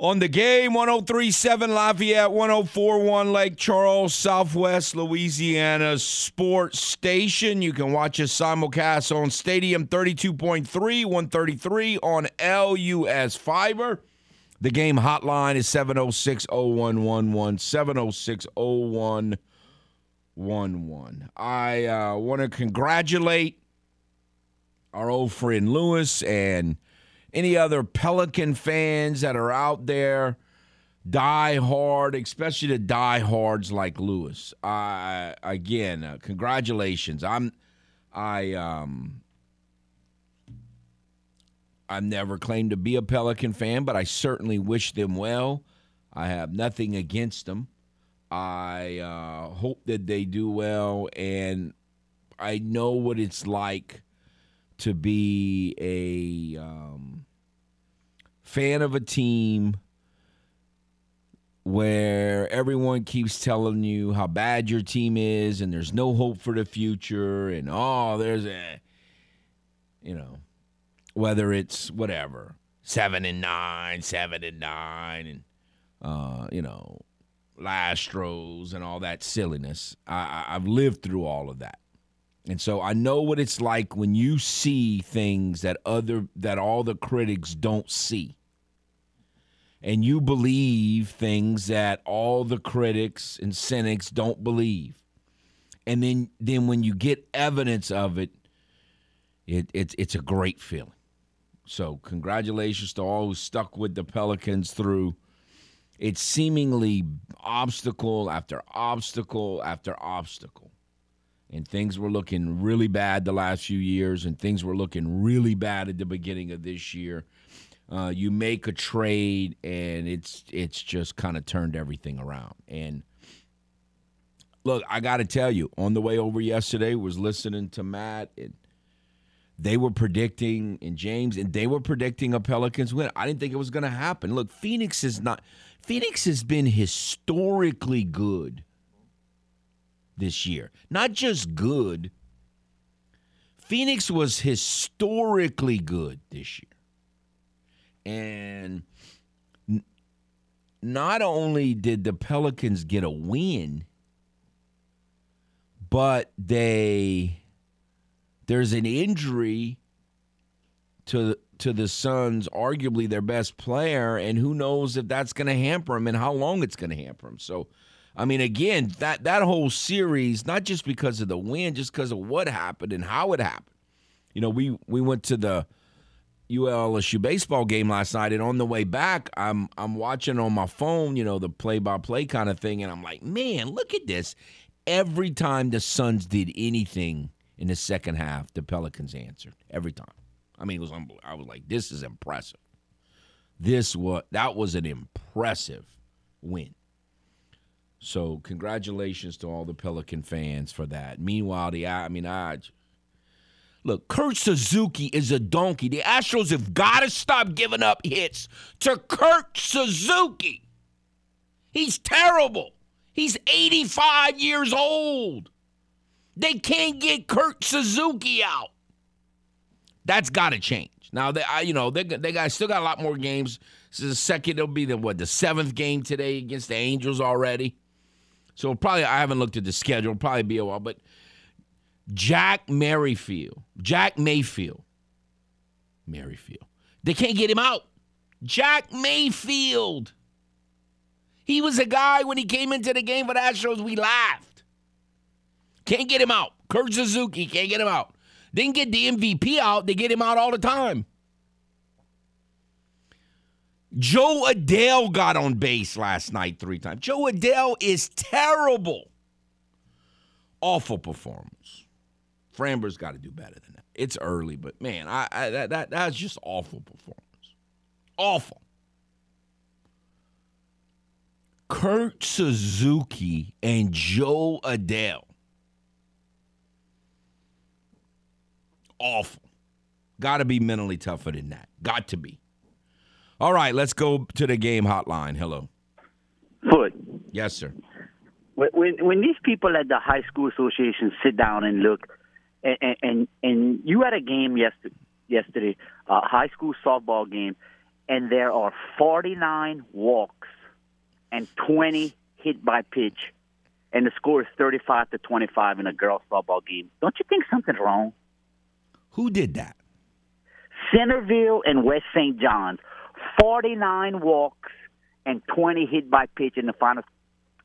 on the game 1037 Lafayette, 1041 Lake Charles, Southwest Louisiana Sports Station. You can watch us simulcast on Stadium 32.3, 133 on LUS Fiber. The game hotline is 706 0111, 706 0111. I uh, want to congratulate our old friend Lewis and any other Pelican fans that are out there, die hard, especially the diehards like Lewis. Uh, again, uh, congratulations. I'm, I, um, I've never claimed to be a Pelican fan, but I certainly wish them well. I have nothing against them. I uh, hope that they do well, and I know what it's like to be a um, fan of a team where everyone keeps telling you how bad your team is and there's no hope for the future and oh there's a you know whether it's whatever seven and nine seven and nine and uh you know lastros and all that silliness I, i've lived through all of that and so I know what it's like when you see things that other that all the critics don't see. And you believe things that all the critics and cynics don't believe. And then then when you get evidence of it, it it's it's a great feeling. So congratulations to all who stuck with the Pelicans through it's seemingly obstacle after obstacle after obstacle and things were looking really bad the last few years, and things were looking really bad at the beginning of this year. Uh, you make a trade, and it's it's just kind of turned everything around. And look, I got to tell you, on the way over yesterday, was listening to Matt, and they were predicting, and James, and they were predicting a Pelicans win. I didn't think it was going to happen. Look, Phoenix is not. Phoenix has been historically good this year. Not just good. Phoenix was historically good this year. And not only did the Pelicans get a win, but they there's an injury to to the Suns, arguably their best player, and who knows if that's going to hamper him and how long it's going to hamper him. So I mean, again, that that whole series, not just because of the win, just because of what happened and how it happened. You know, we we went to the ULSU baseball game last night, and on the way back, I'm I'm watching on my phone, you know, the play by play kind of thing, and I'm like, man, look at this. Every time the Suns did anything in the second half, the Pelicans answered every time. I mean, it was unbelievable. I was like, this is impressive. This was that was an impressive win. So congratulations to all the Pelican fans for that. Meanwhile, the I mean, I look, Kurt Suzuki is a donkey. The Astros have got to stop giving up hits to Kurt Suzuki. He's terrible. He's 85 years old. They can't get Kurt Suzuki out. That's got to change. Now they, I, you know, they they got still got a lot more games. This is the second. It'll be the what the seventh game today against the Angels already. So probably I haven't looked at the schedule. It'll probably be a while, but Jack Merrifield, Jack Mayfield, Merrifield. They can't get him out. Jack Mayfield. He was a guy when he came into the game for the Astros. We laughed. Can't get him out. Kurt Suzuki can't get him out. Didn't get the MVP out. They get him out all the time. Jo Adell got on base last night three times. Jo Adell is terrible. Awful performance. Framber's got to do better than that. It's early, but man, I, I that, that that's just awful performance. Awful. Kurt Suzuki and Jo Adell. Awful. Got to be mentally tougher than that. Got to be. All right, let's go to the game hotline. Hello. Foot. Yes, sir. When, when when these people at the high school association sit down and look, and and, and you had a game yesterday, yesterday, a high school softball game, and there are 49 walks and 20 hit by pitch, and the score is 35 to 25 in a girls softball game. Don't you think something's wrong? Who did that? Centerville and West St. John's, 49 walks and 20 hit by pitch, and the final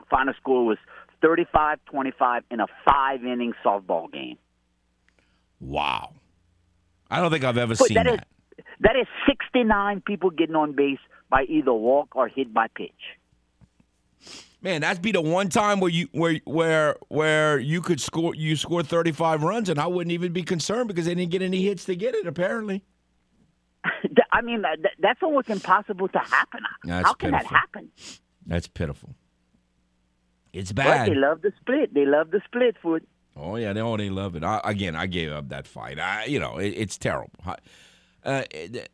final score was 35-25 in a five inning softball game. Wow. I don't think I've ever But seen that that. is that is 69 people getting on base by either walk or hit by pitch. Man, that'd be the one time where you where where where you could score you score 35 runs and I wouldn't even be concerned because they didn't get any hits to get it apparently. I mean, that's almost impossible to happen. That's How can that happen? That's pitiful. It's But bad. they love the split. They love the split foot. Oh yeah, they oh they love it. I, again, I gave up that fight. I, you know, it, it's terrible. Uh,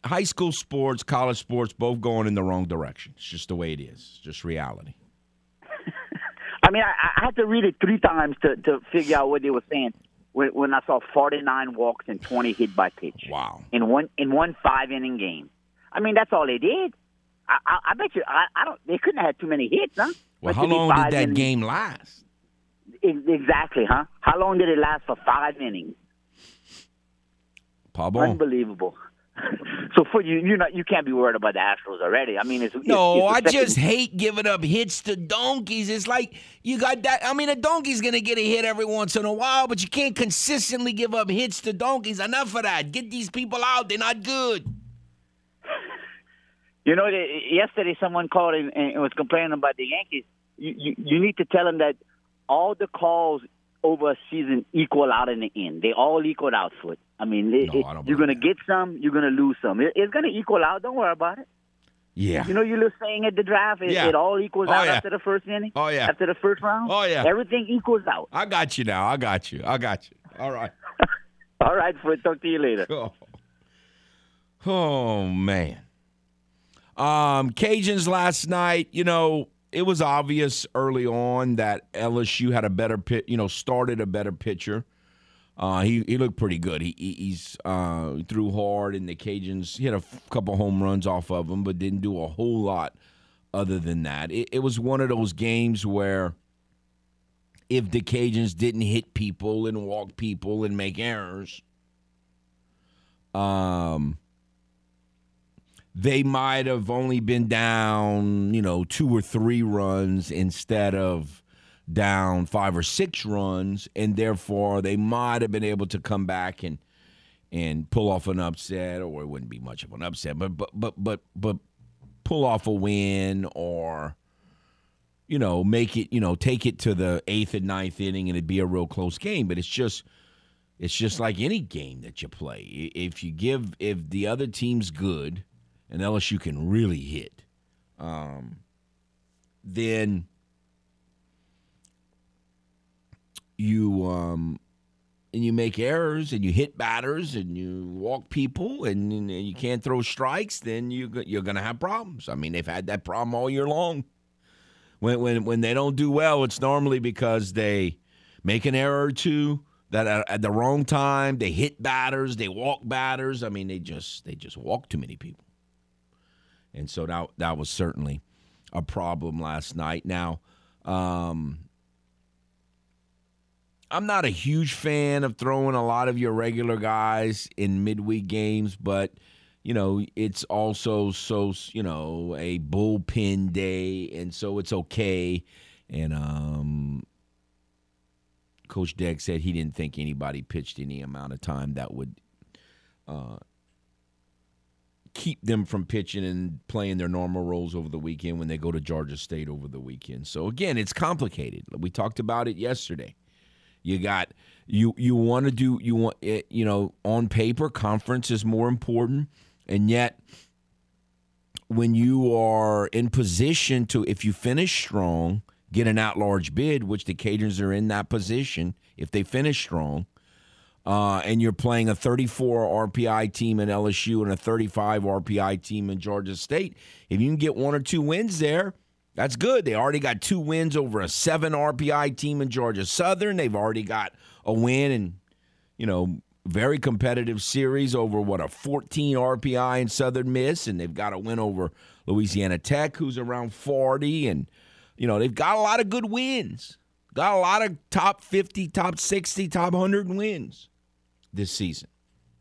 high school sports, college sports, both going in the wrong direction. It's just the way it is. It's just reality. I mean, I, I had to read it three times to, to figure out what they were saying when, when I saw 49 walks and 20 hit by pitch Wow. in one in one five inning game. I mean, that's all they did. I, I, I bet you. I, I don't. They couldn't have had too many hits, huh? Well, But how long did that game last? Ex- Exactly, huh? How long did it last for five innings? Pablo. Unbelievable. so for you, you not you can't be worried about the Astros already. I mean, it's No, it's, I it's just hate giving up hits to donkeys. It's like you got that. I mean, a donkey's gonna get a hit every once in a while, but you can't consistently give up hits to donkeys. Enough of that. Get these people out. They're not good. You know, yesterday someone called and, and was complaining about the Yankees. You, you you need to tell them that all the calls over a season equal out in the end. They all equal out, foot. I mean, it, No, I you're going to get some, you're going to lose some. It, it's going to equal out. Don't worry about it. Yeah. You know, you're saying at the draft, it, Yeah. it all equals Oh, out yeah. after the first inning. Oh, yeah. After the first round. Oh, yeah. Everything equals out. I got you now. I got you. I got you. All right. All right, foot. Talk to you later. Oh, oh man. Um, Cajuns last night, you know, it was obvious early on that LSU had a better pit, you know, started a better pitcher. Uh, he he looked pretty good. He, he he's uh, threw hard, and the Cajuns he had a f- couple home runs off of him, but didn't do a whole lot other than that. It, it was one of those games where if the Cajuns didn't hit people and walk people and make errors, um, they might have only been down, you know, two or three runs instead of down five or six runs, and therefore they might have been able to come back and and pull off an upset, or it wouldn't be much of an upset, but but but but but pull off a win or you know make it you know take it to the eighth and ninth inning and it'd be a real close game. But it's just it's just like any game that you play. If you give if the other team's good and LSU can really hit, um, then you um, and you make errors and you hit batters and you walk people and, and you can't throw strikes, then you you're going to have problems. I mean, they've had that problem all year long. When when when they don't do well, it's normally because they make an error or two that at, at the wrong time they hit batters, they walk batters. I mean, they just they just walk too many people, and so that that was certainly a problem last night. Now, um, I'm not a huge fan of throwing a lot of your regular guys in midweek games, but you know it's also so you know a bullpen day, and so it's okay. And um, Coach Deggs said he didn't think anybody pitched any amount of time that would uh, keep them from pitching and playing their normal roles over the weekend when they go to Georgia State over the weekend. So again, it's complicated. We talked about it yesterday. You got you you want to do you want it, you know on paper conference is more important, and yet when you are in position to, if you finish strong, get an at large bid, which the Cajuns are in that position if they finish strong. Uh, and you're playing a 34 RPI team in LSU and a 35 RPI team in Georgia State. If you can get one or two wins there, that's good. They already got two wins over a seven RPI team in Georgia Southern. They've already got a win and, you know, very competitive series over what a 14 RPI in Southern Miss, and they've got a win over Louisiana Tech, who's around 40, and you know they've got a lot of good wins, got a lot of top 50, top 60, top 100 wins this season,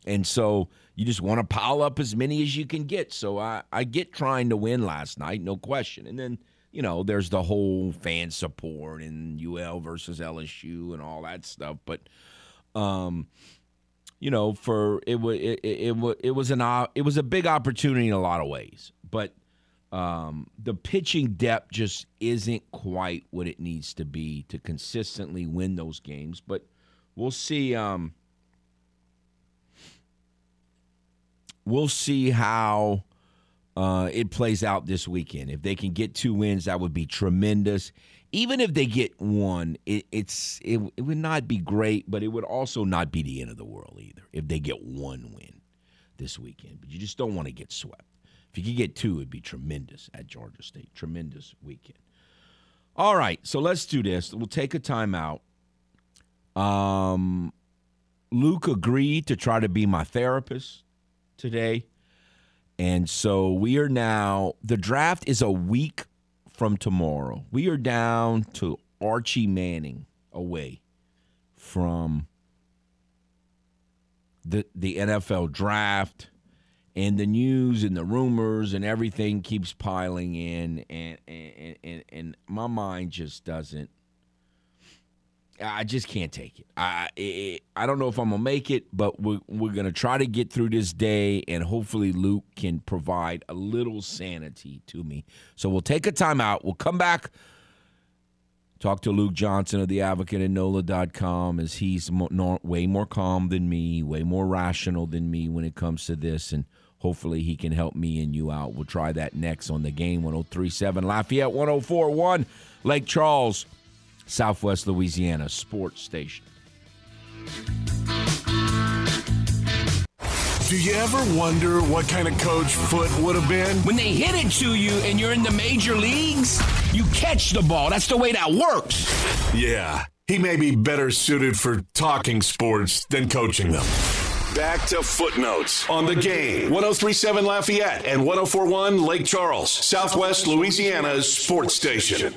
and so you just want to pile up as many as you can get. So I I get trying to win last night, no question, and then. You know, there's the whole fan support and UL versus LSU and all that stuff, but um, you know, for it was it, it, it, it was an it was a big opportunity in a lot of ways, but um, the pitching depth just isn't quite what it needs to be to consistently win those games. But we'll see. Um, we'll see how uh, it plays out this weekend. If they can get two wins, that would be tremendous even if they get one, it, it's it, it would not be great, but it would also not be the end of the world either if they get one win this weekend. But you just don't want to get swept. If you could get two, it'd be tremendous at Georgia State. Tremendous weekend. All right, so let's do this. We'll take a timeout. Um, Luke agreed to try to be my therapist today. And so we are now, the draft is a week from tomorrow. We are down to Archie Manning away from the the NFL draft and the news and the rumors and everything keeps piling in and and, and, and my mind just doesn't I just can't take it. I it, I don't know if I'm gonna make it, but we're we're gonna try to get through this day, and hopefully Luke can provide a little sanity to me. So we'll take a timeout. We'll come back. Talk to Luke Johnson of the Advocate and NOLA.com as he's more, way more calm than me, way more rational than me when it comes to this, and hopefully he can help me and you out. We'll try that next on the game 1037 Lafayette 1041 Lake Charles. Southwest Louisiana sports station. Do you ever wonder what kind of coach Foot would have been? When they hit it to you and you're in the major leagues, you catch the ball. That's the way that works. Yeah, he may be better suited for talking sports than coaching them. Back to footnotes on the game. 1037 Lafayette and 1041 Lake Charles, Southwest Louisiana's sports station.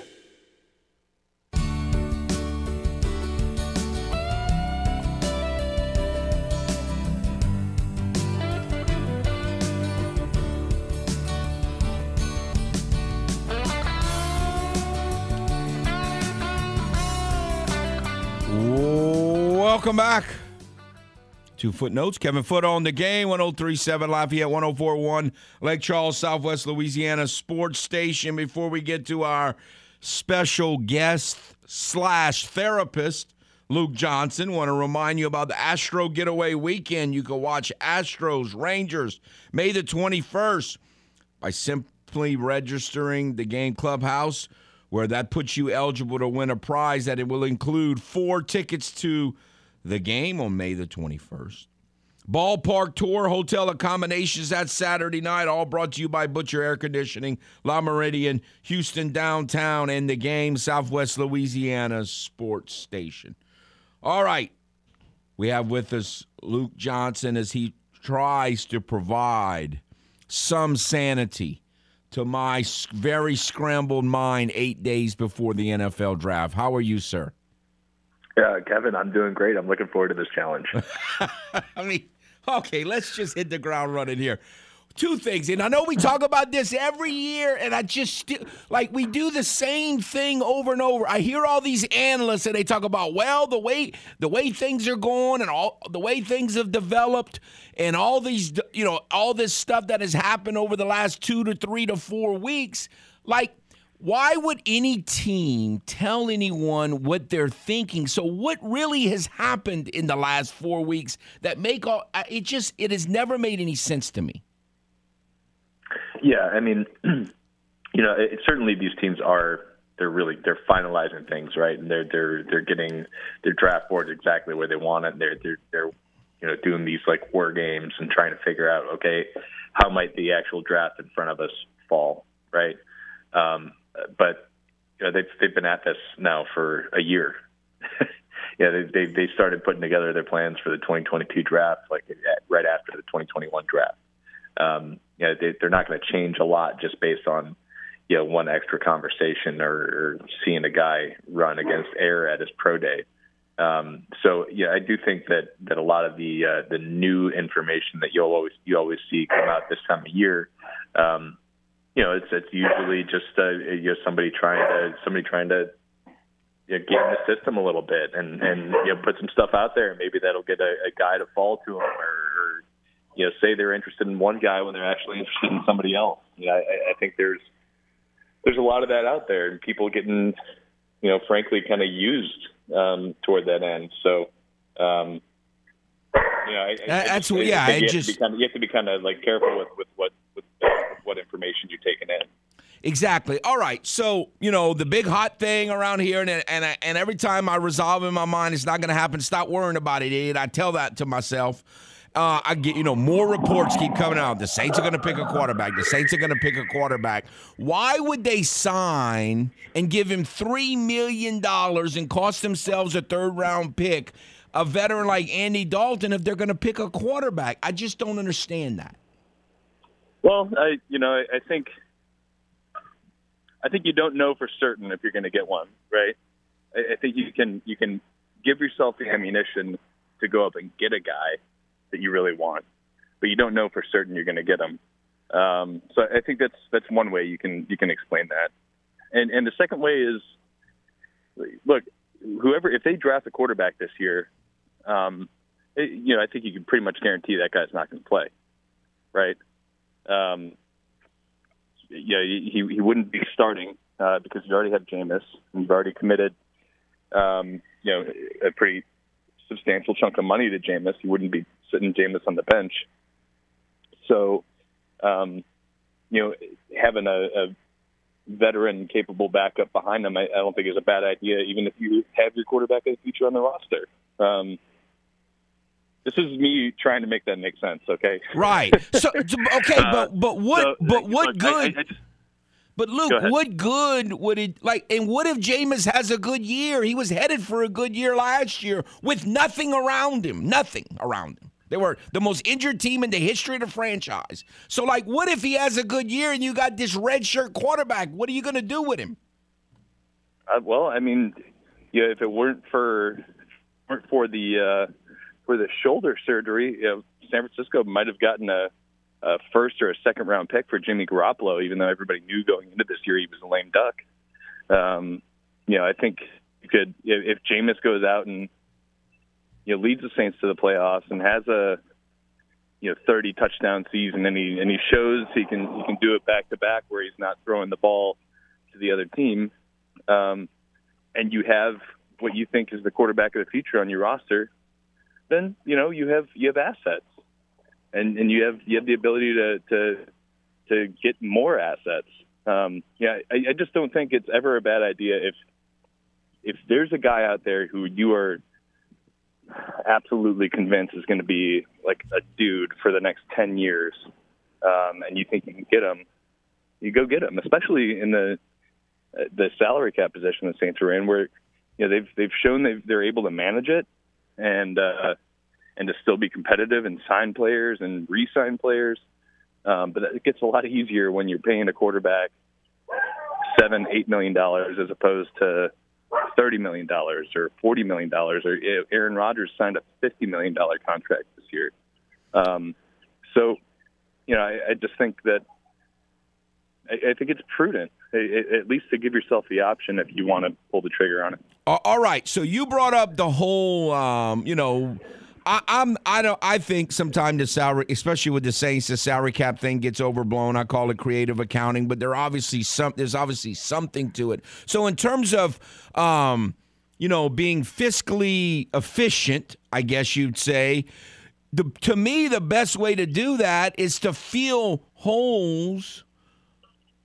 Welcome back to Footnotes. Kevin Foote on the game, 1037 Lafayette, 1041 Lake Charles, Southwest Louisiana Sports Station. Before we get to our special guest slash therapist, Luke Johnson, want to remind you about the Astro Getaway Weekend. You can watch Astros Rangers May the 21st by simply registering the game clubhouse where that puts you eligible to win a prize that it will include four tickets to the game on May the 21st. Ballpark tour, hotel accommodations that Saturday night, all brought to you by Butcher Air Conditioning, La Meridian, Houston downtown, and the game, Southwest Louisiana Sports Station. All right, we have with us Luke Johnson as he tries to provide some sanity to my very scrambled mind eight days before the NFL draft. How are you, sir? Yeah, Kevin, I'm doing great. I'm looking forward to this challenge. I mean, okay, let's just hit the ground running here two things. And I know we talk about this every year, and I just like we do the same thing over and over. I hear all these analysts and they talk about well the way the way things are going and all the way things have developed and all these you know all this stuff that has happened over the last two to three to four weeks. Like why would any team tell anyone what they're thinking? So what really has happened in the last 4 weeks that make all it just it has never made any sense to me. Yeah, I mean, you know, it, certainly these teams are they're really they're finalizing things right, and they're they're they're getting their draft boards exactly where they want it. They're they're they're you know doing these like war games and trying to figure out okay how might the actual draft in front of us fall, right? Um, but you know, they've they've been at this now for a year. yeah, they, they they started putting together their plans for the 2022 draft like right after the 2021 draft. Um, you know, they, they're not going to change a lot just based on you know one extra conversation or, or seeing a guy run against air at his pro day. Um, so yeah, I do think that that a lot of the uh, the new information that you'll always you always see come out this time of year, um, you know, it's it's usually just uh, you know somebody trying to somebody trying to you know, game the system a little bit and and you know put some stuff out there. Maybe that'll get a, a guy to fall to them, or, or you know say they're interested in one guy when they're actually interested in somebody else. You know, I, I think there's there's a lot of that out there, and people getting you know frankly kind of used um, toward that end. So. Um, you know, I, that's I, yeah. I just you have, to be kind of, you have to be kind of like careful with with what with, what information you're taking in. Exactly. All right. So you know the big hot thing around here, and and and every time I resolve in my mind it's not going to happen. Stop worrying about it, idiot. I tell that to myself. Uh, I get you know more reports keep coming out. The Saints are going to pick a quarterback. The Saints are going to pick a quarterback. Why would they sign and give him three million dollars and cost themselves a third round pick, a veteran like Andy Dalton, if they're going to pick a quarterback? I just don't understand that. Well, I you know I, I think I think you don't know for certain if you're going to get one, right? I, I think you can you can give yourself the ammunition to go up and get a guy that you really want, but you don't know for certain you're going to get him. Um, so I think that's that's one way you can you can explain that. And and the second way is, look, whoever if they draft a quarterback this year, um, it, you know I think you can pretty much guarantee that guy's not going to play, right? Um, yeah, he he wouldn't be starting uh, because you already have Jameis. You've already committed, um, you know, a pretty substantial chunk of money to Jameis. He wouldn't be sitting Jameis on the bench. So, um, you know, having a, a veteran capable backup behind them, I, I don't think is a bad idea, even if you have your quarterback of the future on the roster. Um, this is me trying to make that make sense. Okay. Right. So okay, uh, but but what so, but what look, good? I, I just, but Luke, what good would it like? And what if Jameis has a good year? He was headed for a good year last year with nothing around him. Nothing around him. They were the most injured team in the history of the franchise. So, like, what if he has a good year and you got this red shirt quarterback? What are you going to do with him? Uh, well, I mean, yeah, if it weren't for weren't for the uh, for the shoulder surgery, you know, San Francisco might have gotten a, a first or a second round pick for Jimmy Garoppolo, even though everybody knew going into this year he was a lame duck. Um, you know, I think you could if Jameis goes out and you know leads the Saints to the playoffs and has a you know 30 touchdown season and he and he shows he can he can do it back to back where he's not throwing the ball to the other team um, and you have what you think is the quarterback of the future on your roster then you know you have you have assets, and and you have you have the ability to to to get more assets. Um, yeah, I, I just don't think it's ever a bad idea if if there's a guy out there who you are absolutely convinced is going to be like a dude for the next 10 years um, and you think you can get him you go get him especially in the the salary cap position the Saints are in where you know they've they've shown they they're able to manage it and uh, and to still be competitive and sign players and re-sign players. Um, but it gets a lot easier when you're paying a quarterback seven, eight million dollars as opposed to thirty million dollars or forty million dollars. Or Aaron Rodgers signed a fifty million dollar contract this year. Um, so, you know, I, I just think that I, I think it's prudent, at least to give yourself the option if you want to pull the trigger on it. All right. So you brought up the whole, um, you know. I, I'm I don't I think sometimes the salary, especially with the Saints, the salary cap thing gets overblown. I call it creative accounting, but there obviously some there's obviously something to it. So in terms of um, you know, being fiscally efficient, I guess you'd say, the, to me the best way to do that is to fill holes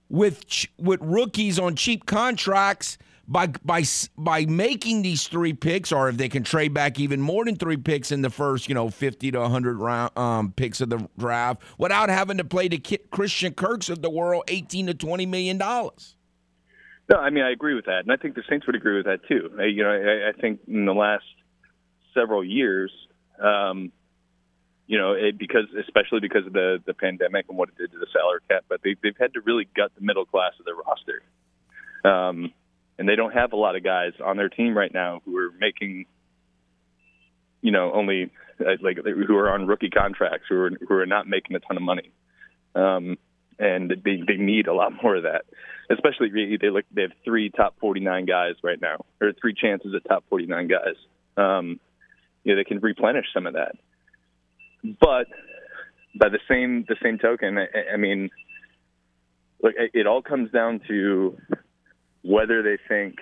with ch- with rookies on cheap contracts by by by making these three picks, or if they can trade back even more than three picks in the first, you know, fifty to hundred round um, picks of the draft, without having to play the Christian Kirks of the world eighteen to twenty million dollars. No, I mean I agree with that, and I think the Saints would agree with that too. You know, I, I think in the last several years, um, you know, it, because especially because of the the pandemic and what it did to the salary cap, but they, they've had to really gut the middle class of their roster. Um, and they don't have a lot of guys on their team right now who are making, you know, only uh, like who are on rookie contracts who are who are not making a ton of money, um, and they they need a lot more of that. Especially they look they have three top 49 guys right now, or three chances at top 49 guys. Um, you know, they can replenish some of that, but by the same the same token, I, I mean, look, it all comes down to whether they think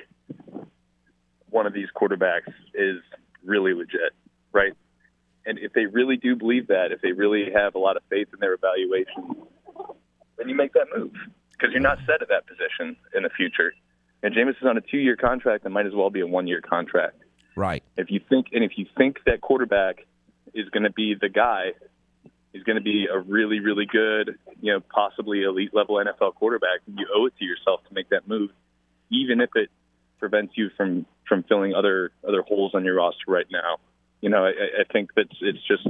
one of these quarterbacks is really legit, right? And if they really do believe that, if they really have a lot of faith in their evaluation, then you make that move because you're not set at that position in the future. And Jameis is on a two-year contract that might as well be a one-year contract. Right. If you think, and if you think that quarterback is going to be the guy, he's going to be a really, really good, you know, possibly elite level NFL quarterback, you owe it to yourself to make that move even if it prevents you from from filling other other holes on your roster right now. You know, I, I think that it's just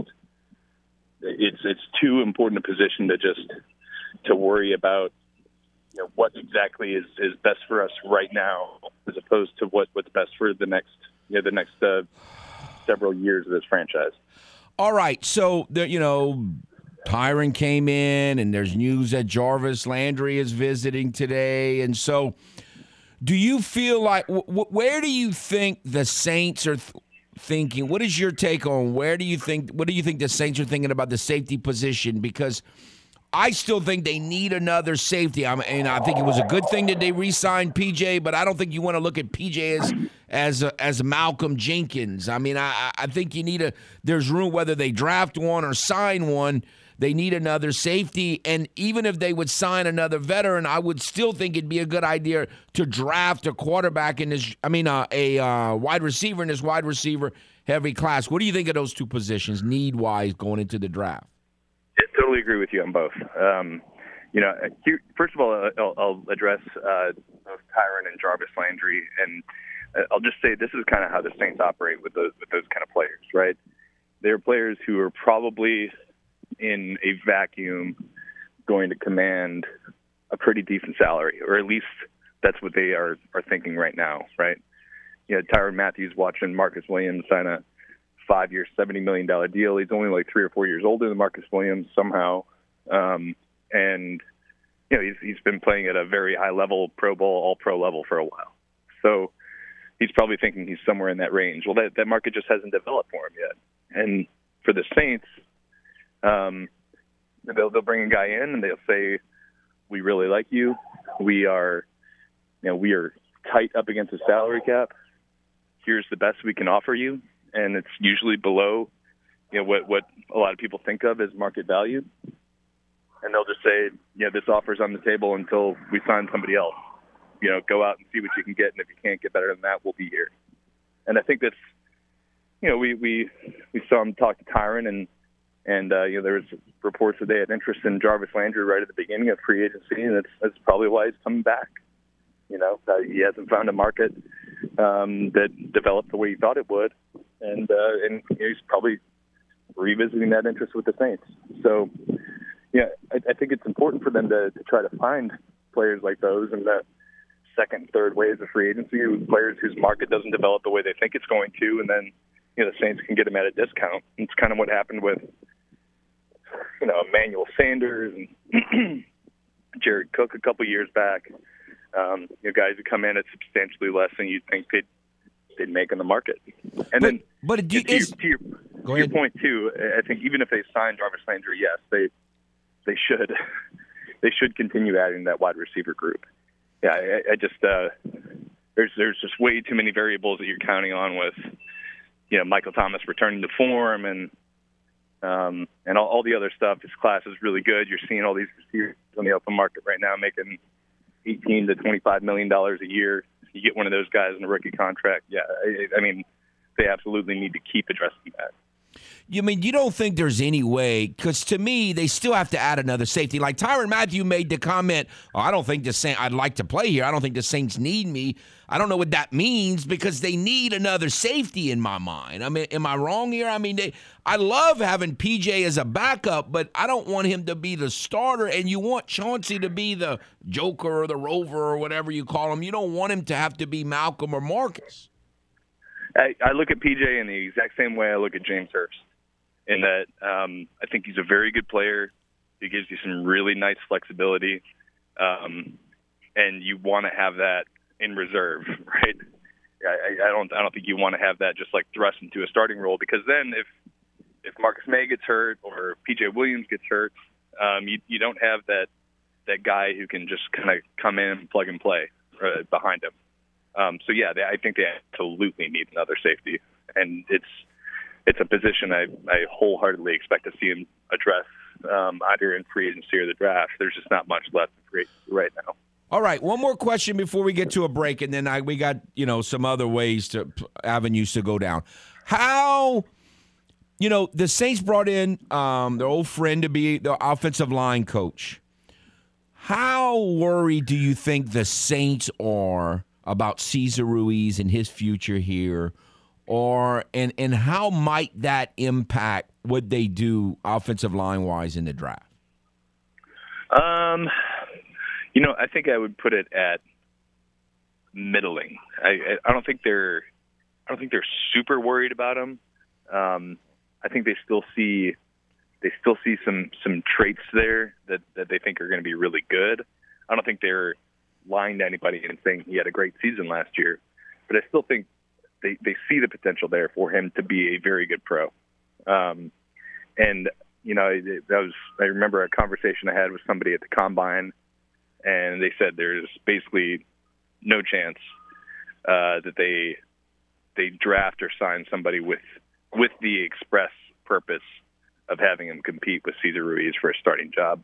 it's it's too important a position to just to worry about you know what exactly is is best for us right now as opposed to what what's best for the next you know the next uh, several years of this franchise. All right, so you know Tyrann came in and there's news that Jarvis Landry is visiting today and so do you feel like wh- where do you think the Saints are th- thinking? What is your take on where do you think what do you think the Saints are thinking about the safety position? Because I still think they need another safety. I'm, and I think it was a good thing that they re-signed PJ, but I don't think you want to look at PJ as as as Malcolm Jenkins. I mean, I I think you need a there's room whether they draft one or sign one they need another safety. And even if they would sign another veteran, I would still think it'd be a good idea to draft a quarterback in this, I mean, uh, a uh, wide receiver in this wide receiver heavy class. What do you think of those two positions, need wise, going into the draft? I totally agree with you on both. Um, you know, first of all, I'll, I'll address uh, both Tyrann and Jarvis Landry, and uh, I'll just say this is kind of how the Saints operate with those with those kind of players, right? They're players who are probably in a vacuum going to command a pretty decent salary, or at least that's what they are are thinking right now, right? You know, Tyrann Mathieu watching Marcus Williams sign a five-year, seventy million dollar deal. He's only like three or four years older than Marcus Williams somehow, um, and you know he's he's been playing at a very high level, Pro Bowl, All Pro level for a while. So he's probably thinking he's somewhere in that range. Well, that that market just hasn't developed for him yet, and for the Saints, um, they'll they'll bring a guy in and they'll say, "We really like you. We are, you know, we are tight up against the salary cap. Here's the best we can offer you." And it's usually below, you know, what what a lot of people think of as market value. And they'll just say, "Yeah, this offer's on the table until we find somebody else. You know, go out and see what you can get, and if you can't get better than that, we'll be here." And I think that's, you know, we we we saw him talk to Tyrann and and uh, you know, there was reports that they had interest in Jarvis Landry right at the beginning of free agency, and that's that's probably why he's coming back. You know, uh, he hasn't found a market um, that developed the way he thought it would, and uh, and he's probably revisiting that interest with the Saints. So, yeah, I, I think it's important for them to, to try to find players like those in the second, third waves of free agency, players whose market doesn't develop the way they think it's going to, and then you know the Saints can get them at a discount. It's kind of what happened with you know Emmanuel Sanders and Jared Cook a couple years back. Um, you know, guys who come in at substantially less than you'd think they'd they'd make in the market. And but, then, but do, to, is, your, to, your, to your point too, I think even if they sign Jarvis Landry, yes, they they should they should continue adding that wide receiver group. Yeah, I, I just uh, there's there's just way too many variables that you're counting on with you know Michael Thomas returning to form and um, and all, all the other stuff. His class is really good. You're seeing all these receivers on the open market right now making eighteen to twenty five million dollars a year. You get one of those guys in a rookie contract. Yeah, I, I mean, they absolutely need to keep addressing that. You mean you don't think there's any way? Because to me, they still have to add another safety. Like Tyrann Mathieu made the comment, oh, "I don't think the Saints. I'd like to play here. I don't think the Saints need me." I don't know what that means because they need another safety in my mind. I mean, am I wrong here? I mean, they. I love having PJ as a backup, but I don't want him to be the starter. And you want Chauncey to be the Joker or the Rover or whatever you call him. You don't want him to have to be Malcolm or Marcus. I, look at PJ in the exact same way I look at James Hurst in that um, I think he's a very good player. He gives you some really nice flexibility, um, and you want to have that in reserve, right? I, I don't I don't think you want to have that just like thrust into a starting role because then if if Marcus Maye gets hurt or PJ Williams gets hurt, um, you you don't have that that guy who can just kind of come in and plug and play uh, behind him. Um, so yeah, they, I think they absolutely need another safety, and it's it's a position I, I wholeheartedly expect to see him address um, either in free agency or the draft. There's just not much left right now. All right, one more question before we get to a break, and then I, we got you know some other ways to avenues to go down. How, you know, the Saints brought in um, their old friend to be the offensive line coach. How worried do you think the Saints are about Cesar Ruiz and his future here? or and and how might that impact what they do offensive line wise in the draft? Um, you know, I think I would put it at middling. I I don't think they're I don't think they're super worried about him. Um, I think they still see they still see some some traits there that that they think are going to be really good. I don't think they're lying to anybody and saying he had a great season last year, but I still think they they see the potential there for him to be a very good pro. Um, and you know, that was I remember a conversation I had with somebody at the combine, and they said there's basically no chance uh, that they they draft or sign somebody with with the express purpose of having him compete with Cesar Ruiz for a starting job.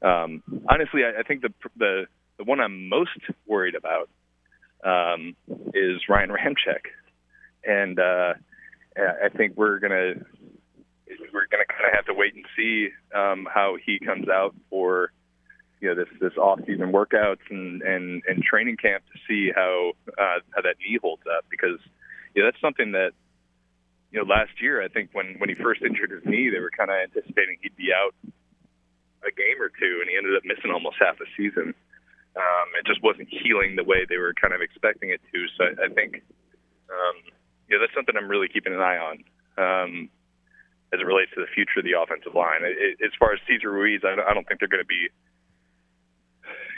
Um, honestly, I, I think the the the one I'm most worried about um, is Ryan Ramczyk and uh, I think we're gonna we're gonna kind of have to wait and see um, how he comes out for you know this this off season workouts and and and training camp to see how uh, how that knee holds up because you know that's something that you know last year I think when when he first injured his knee they were kind of anticipating he'd be out a game or two and he ended up missing almost half a season. Um, it just wasn't healing the way they were kind of expecting it to. So I, I think um, you know, that's something I'm really keeping an eye on um, as it relates to the future of the offensive line. It, as far as Cesar Ruiz, I, I don't think they're going to be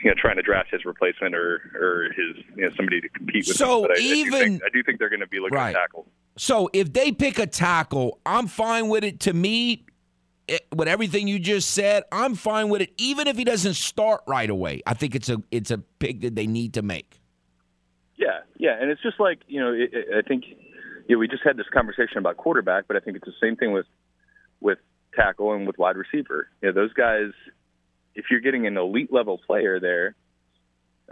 you know trying to draft his replacement or or his you know somebody to compete with. So him. But I, even I do, think, I do think they're going to be looking right. at tackle. So if they pick a tackle, I'm fine with it. To me, it, with everything you just said, I'm fine with it. Even if he doesn't start right away, I think it's a it's a pick that they need to make. Yeah, yeah, and it's just like you know, it, it, I think you know, we just had this conversation about quarterback, but I think it's the same thing with with tackle and with wide receiver. You know, those guys, if you're getting an elite level player there,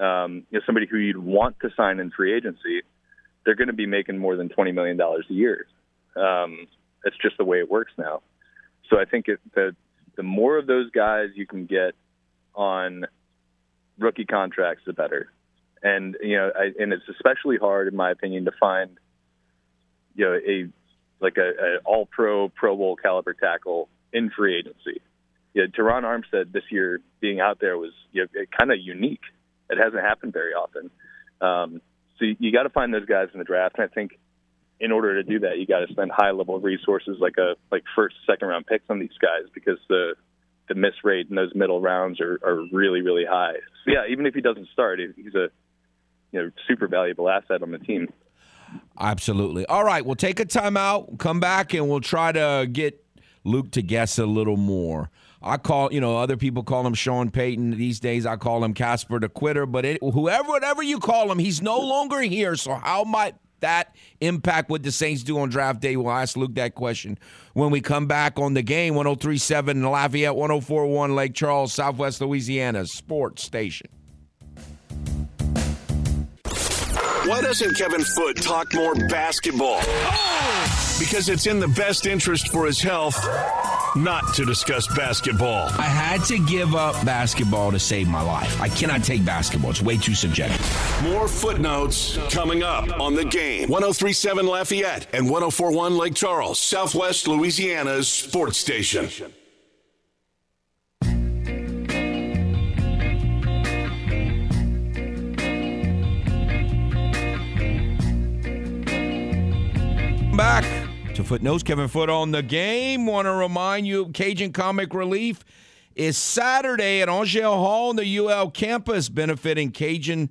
um, you know, somebody who you'd want to sign in free agency, they're going to be making more than twenty million dollars a year. Um, it's just the way it works now. So I think it, the the more of those guys you can get on rookie contracts, the better. And you know, I, and it's especially hard, in my opinion, to find you know a like a, a all pro Pro Bowl caliber tackle in free agency. Yeah, Terron Armstead this year being out there was you know, kind of unique. It hasn't happened very often. Um, so you, you got to find those guys in the draft, and I think in order to do that, you got to spend high level resources like a like first, second round picks on these guys because the the miss rate in those middle rounds are, are really really high. So yeah, even if he doesn't start, he's a you know super valuable asset on the team. Absolutely. All right, we'll take a timeout, come back, and we'll try to get Luke to guess a little more. I call, you know, other people call him Sean Payton. These days, I call him Casper the Quitter. But it, whoever, whatever you call him, he's no longer here. So how might that impact what the Saints do on draft day? We'll ask Luke that question when we come back on the game. 1037 Lafayette, 1041 Lake Charles, Southwest Louisiana, sports station. Why doesn't Kevin Foote talk more basketball? Because it's in the best interest for his health not to discuss basketball. I had to give up basketball to save my life. I cannot take basketball. It's way too subjective. More footnotes coming up on the game. 1037 Lafayette and 1041 Lake Charles, Southwest Louisiana's sports station. Back to Footnotes. Kevin Foote on the game. Want to remind you, Cajun Comic Relief is Saturday at Angelle Hall on the UL campus, benefiting Cajun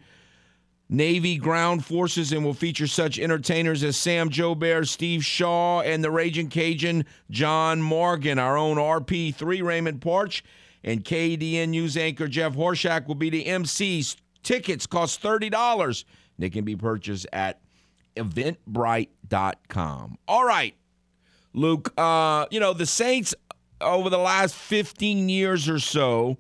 Navy Ground Forces, and will feature such entertainers as Sam Bear, Steve Shaw, and the Raging Cajun John Morgan. Our own RP3 Raymond Porch and KDN News anchor Jeff Horshak will be the MCs. Tickets cost thirty dollars. They can be purchased at eventbrite.com. All right, Luke, uh, you know, the Saints over the last 15 years or so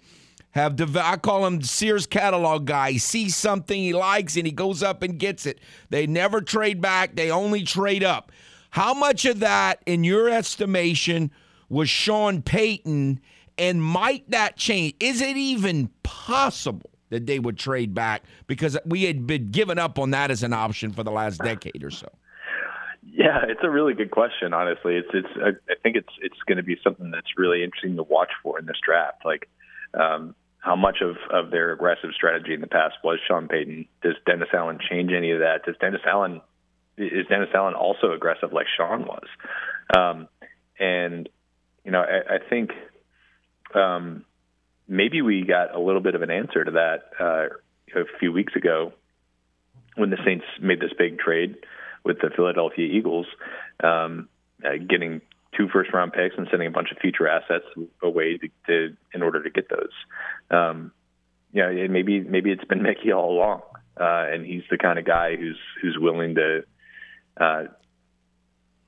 have dev- I call him Sears catalog guy. He sees something he likes and he goes up and gets it. They never trade back, they only trade up. How much of that, in your estimation, was Sean Payton? And might that change? Is it even possible that they would trade back? Because we had been given up on that as an option for the last decade or so. Yeah, it's a really good question. Honestly, it's it's. I, think it's it's going to be something that's really interesting to watch for in this draft. Like, um, how much of of their aggressive strategy in the past was Sean Payton? Does Dennis Allen change any of that? Does Dennis Allen is Dennis Allen also aggressive like Sean was? Um, and you know, I, I think um, maybe we got a little bit of an answer to that uh, a few weeks ago when the Saints made this big trade with the Philadelphia Eagles, um, uh, getting two first round picks and sending a bunch of future assets away to, to in order to get those. Um, you know, maybe maybe it's been Mickey all along, uh, and he's the kind of guy who's who's willing to. Uh,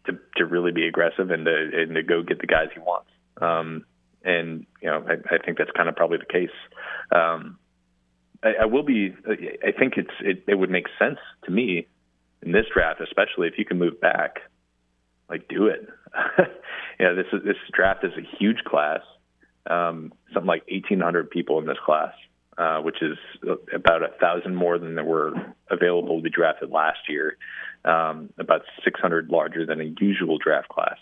to, to really be aggressive and to and to go get the guys he wants. Um, and you know, I, I think that's kind of probably the case. Um, I, I will be. I think it's it, it would make sense to me in this draft, especially if you can move back. Like, do it. yeah, this is this draft is a huge class. Um, something like 1,800 people in this class, uh, which is about a thousand more than there were available to be drafted last year. Um, about 600 larger than a usual draft class.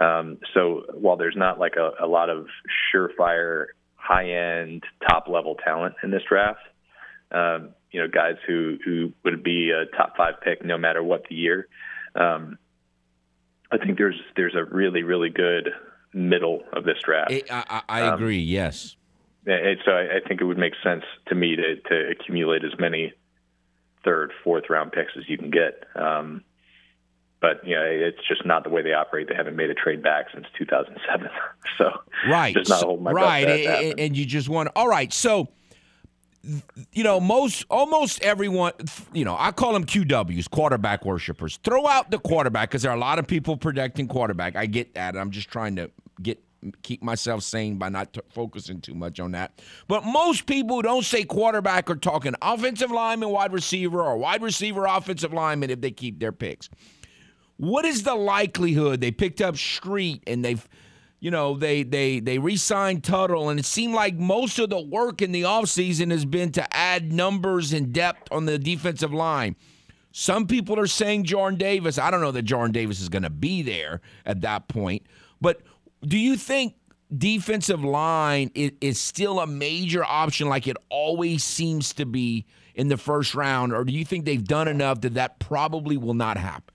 Um, so while there's not like a, a lot of surefire, high end, top level talent in this draft, um, you know, guys who who would be a top five pick no matter what the year. Um, I think there's there's a really really good middle of this draft. I, I, I agree. Um, yes. And so I, I think it would make sense to me to to accumulate as many third, fourth round picks as you can get. Um, but you know, it's just not the way they operate. They haven't made a trade back since 2007. So right, just not holding my right, and, and you just want all right. So you know, most almost everyone, you know, I call them QWs, quarterback worshippers. Throw out the quarterback because there are a lot of people predicting quarterback. I get that. I'm just trying to get keep myself sane by not t- focusing too much on that. But most people who don't say quarterback are talking offensive lineman, wide receiver, or wide receiver, offensive lineman if they keep their picks. What is the likelihood they picked up Street and they've you know, they they they re-signed Tuttle, and it seemed like most of the work in the offseason has been to add numbers and depth on the defensive line. Some people are saying Jordan Davis. I don't know that Jordan Davis is going to be there at that point, but do you think defensive line is, is still a major option like it always seems to be in the first round, or do you think they've done enough that that probably will not happen?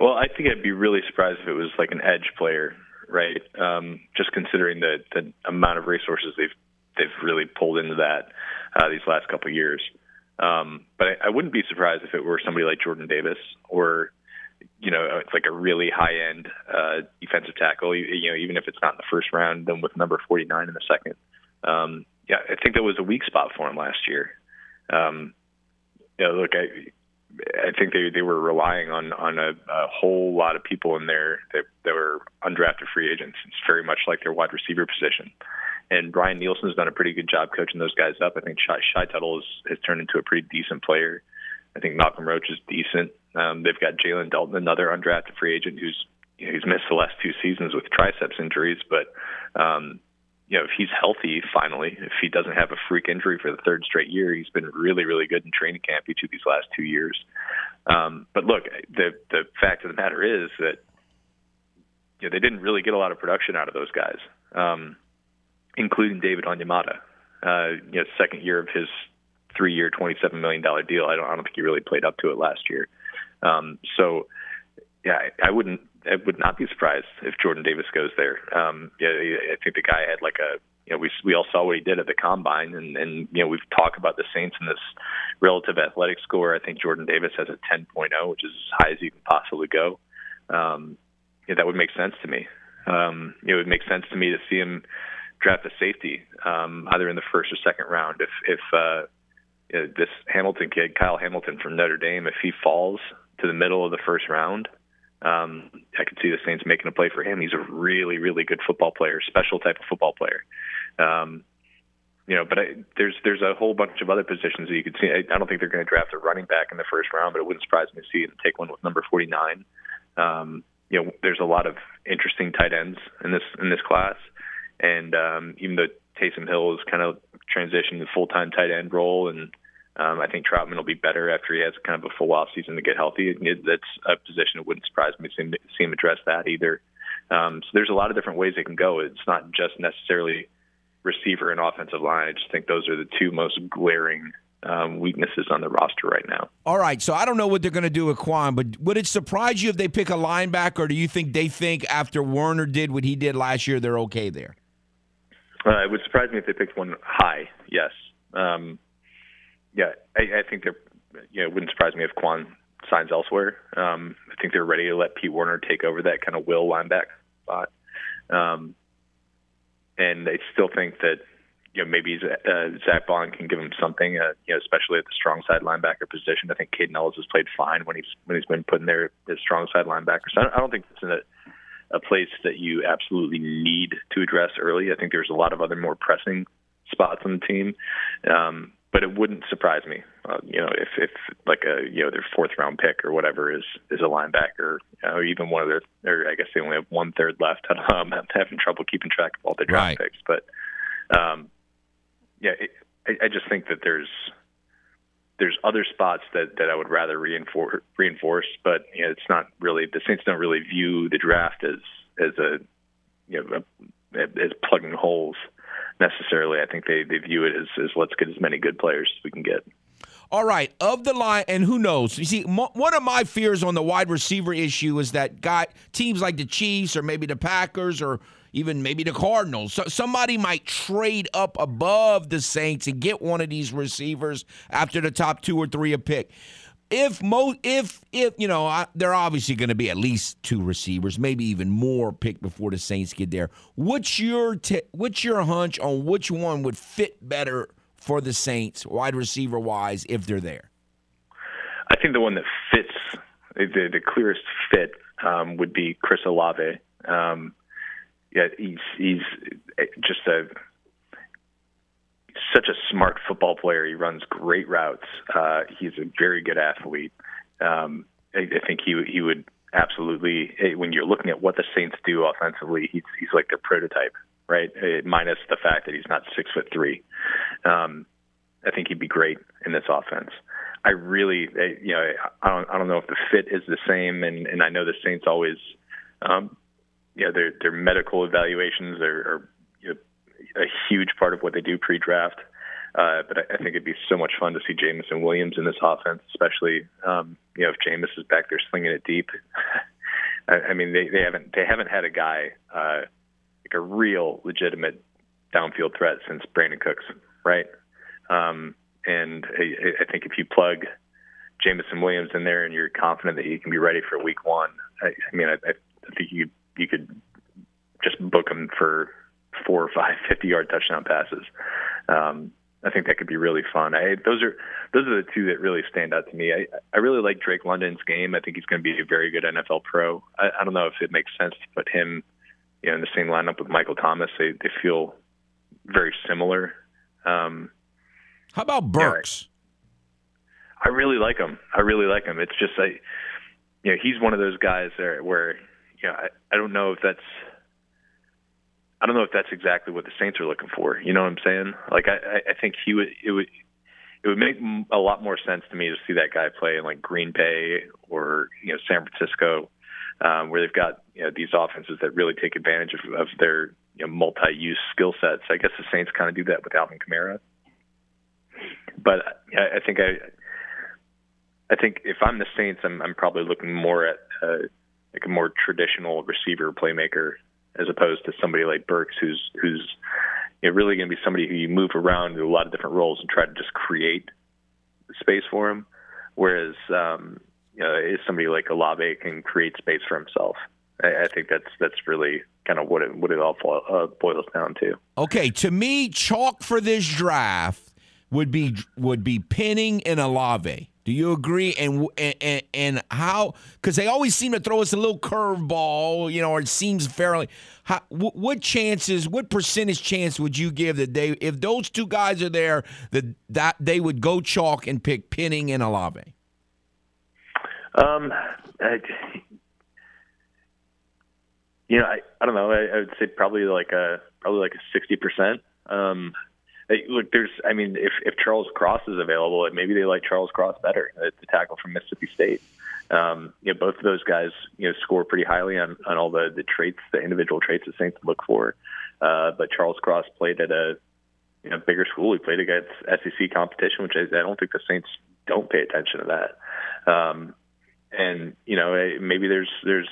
Well, I think I'd be really surprised if it was like an edge player right? Um, just considering the, the amount of resources they've they've really pulled into that uh, these last couple of years. Um, but I, I wouldn't be surprised if it were somebody like Jordan Davis or you know it's like a really high end uh, defensive tackle. You, you know even if it's not in the first round, then with number 49 in the second. Um, yeah, I think that was a weak spot for him last year. Um, you know, look, I I think they they were relying on on a, a whole lot of people in there that, that were undrafted free agents. It's very much like their wide receiver position. And Ryan Nielsen's done a pretty good job coaching those guys up. I think Shy, Shy Tuttle has, has turned into a pretty decent player. I think Malcolm Roach is decent. Um, they've got Jalen Dalton, another undrafted free agent who's you know, he's missed the last two seasons with triceps injuries, but um, you know if he's healthy finally, if he doesn't have a freak injury for the third straight year, he's been really really good in training camp each of these last two years. Um, but look, the the fact of the matter is that you know, they didn't really get a lot of production out of those guys, um, including David Onyemata. Uh, you know, second year of his three-year, twenty-seven million dollar deal. I don't, I don't think he really played up to it last year. Um, so, yeah, I, I wouldn't, I would not be surprised if Jordan Davis goes there. Um, yeah, I think the guy had like a, you know, we we all saw what he did at the combine, and and you know we've talked about the Saints and this relative athletic score. I think Jordan Davis has a 10.0, which is as high as you can possibly go. Um, yeah, that would make sense to me. Um, it would make sense to me to see him draft a safety, um, either in the first or second round. If if uh, you this Hamilton kid, Kyle Hamilton from Notre Dame, if he falls to the middle of the first round, um, I could see the Saints making a play for him. He's a really, really good football player, special type of football player. Um, you know, but I, there's there's a whole bunch of other positions that you could see. I, I don't think they're going to draft a running back in the first round, but it wouldn't surprise me to see them take one with number 49. Um, you know, there's a lot of interesting tight ends in this in this class, and um, even though Taysom Hill is kind of transitioned to full time tight end role, and um, I think Troutman will be better after he has kind of a full off season to get healthy. It, that's a position that wouldn't surprise me to see him, see him address that either. Um, so there's a lot of different ways it can go. It's not just necessarily receiver and offensive line. I just think those are the two most glaring um, weaknesses on the roster right now. All right, so I don't know what they're going to do with Kwon, but would it surprise you if they pick a linebacker, or do you think they think after Werner did what he did last year, they're okay there? Uh, it would surprise me if they picked one high. Yes, um, yeah, I, I think they're. You know, it wouldn't surprise me if Kwon signs elsewhere. Um, I think they're ready to let Pete Werner take over that kind of will linebacker spot. Um, and I still think that you know maybe uh, Zack Baun can give him something, uh, you know, especially at the strong side linebacker position. I think Kaden Elliss has played fine when he's when he's been put in there as strong side linebacker. So I don't, I don't think it's in a a place that you absolutely need to address early. I think there's a lot of other more pressing spots on the team. Um, but it wouldn't surprise me, uh, you know, if if like a you know their fourth round pick or whatever is is a linebacker, or even one of their, or I guess they only have one third left. Um, I'm having trouble keeping track of all the draft Right. picks, but um, yeah, it, I, I just think that there's there's other spots that that I would rather reinforce reinforce, but you know, it's not really the Saints don't really view the draft as as a you know a, as plugging holes necessarily. I think they they view it as, as let's get as many good players as we can get. All right, of the line, and who knows? You see, mo- one of my fears on the wide receiver issue is that guy teams like the Chiefs or maybe the Packers or even maybe the Cardinals, so somebody might trade up above the Saints and get one of these receivers after the top two or three a pick. If mo, if if you know, I, they're obviously going to be at least two receivers, maybe even more picked before the Saints get there. What's your t- what's your hunch on which one would fit better for the Saints, wide receiver wise, if they're there? I think the one that fits the the clearest fit um, would be Chris Olave. Um, yeah, he's he's just a such a smart football player. He runs great routes. Uh, he's a very good athlete. Um, I, I think he he would absolutely. eh, When you're looking at what the Saints do offensively, he's he's like their prototype, right? Eh, Minus the fact that he's not six foot three. Um, I think he'd be great in this offense. I really, eh, you know, I don't, I don't know if the fit is the same, and and I know the Saints always, um, you know, their their medical evaluations are, are you know, a huge part of what they do pre-draft. Uh, but I, I think it'd be so much fun to see Jameson Williams in this offense, especially um, you know if Jameis is back there slinging it deep. I, I mean, they, they haven't they haven't had a guy uh, like a real legitimate downfield threat since Brandin Cooks, right? Um, and I, I think if you plug Jameson Williams in there and you're confident that he can be ready for Week One, I, mean, I, I think you you could just book him for four or five 50 yard touchdown passes. Um, I think that could be really fun. I, those are those are the two that really stand out to me. I, I really like Drake London's game. I think he's going to be a very good NFL pro. I, I don't know if it makes sense to put him, you know, in the same lineup with Michael Thomas. They they feel very similar. Um, How about Burks? I really like him. I really like him. It's just I, you know, he's one of those guys there where you know I, I don't know if that's I don't know if that's exactly what the Saints are looking for. You know what I'm saying? Like I, I think he would it would it would make a lot more sense to me to see that guy play in like Green Bay or you know San Francisco, um, where they've got you know these offenses that really take advantage of, of their you know, multi-use skill sets. I guess the Saints kind of do that with Alvin Kamara, but I, I think I I think if I'm the Saints, I'm I'm probably looking more at uh, like a more traditional receiver playmaker as opposed to somebody like Burks, who's who's you know, really going to be somebody who you move around to a lot of different roles and try to just create space for him. Whereas um, you know, is somebody like Olave can create space for himself. I, I think that's that's really kind of what it what it all uh, boils down to. Okay, to me, chalk for this draft would be would be Penning and Olave. Do you agree? And and and how? Because they always seem to throw us a little curveball, you know, or it seems fairly. How, what chances? What percentage chance would you give that they, if those two guys are there, that that they would go chalk and pick Penning and Olave? Um, I, you know, I, I don't know. I, I would say probably like a probably like a sixty percent. Um, look, there's, I mean, if if Charles Cross is available, maybe they like Charles Cross better, the tackle from Mississippi State. Um, you know, both of those guys, you know, score pretty highly on on all the the traits, the individual traits the Saints look for. Uh, but Charles Cross played at a you know bigger school. He played against SEC competition, which I, I don't think the Saints don't pay attention to that. Um, and you know, eh, maybe there's there's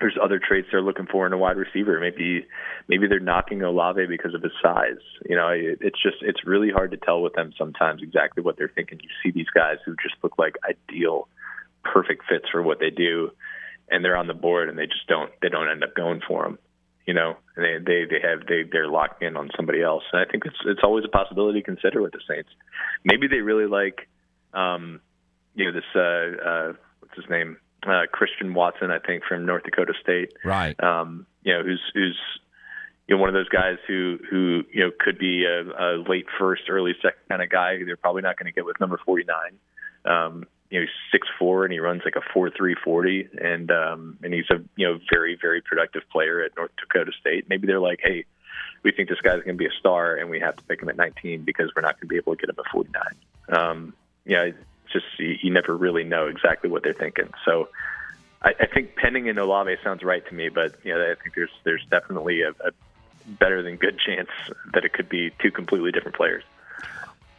there's other traits they're looking for in a wide receiver. Maybe maybe they're knocking Olave because of his size. You know, it, it's just it's really hard to tell with them sometimes exactly what they're thinking. You see these guys who just look like ideal, perfect fits for what they do, and they're on the board and they just don't they don't end up going for them. You know, they they they have they they're locked in on somebody else, and I think it's it's always a possibility to consider with the Saints. Maybe they really like, um, you know, this uh, uh, what's his name uh, Christian Watson, I think from North Dakota State. Right. Um, you know, who's who's you know one of those guys who who you know could be a, a late first, early second kind of guy. They're probably not going to get with number forty nine. Um, you know, he's six four and he runs like a four three forty, and um, and he's a you know very very productive player at North Dakota State. Maybe they're like, hey, we think this guy's going to be a star, and we have to pick him at nineteen because we're not going to be able to get him at forty nine. Um, yeah, just you, you never really know exactly what they're thinking. So I, I think Penning and Olave sounds right to me, but you know, I think there's there's definitely a, a better than good chance that it could be two completely different players.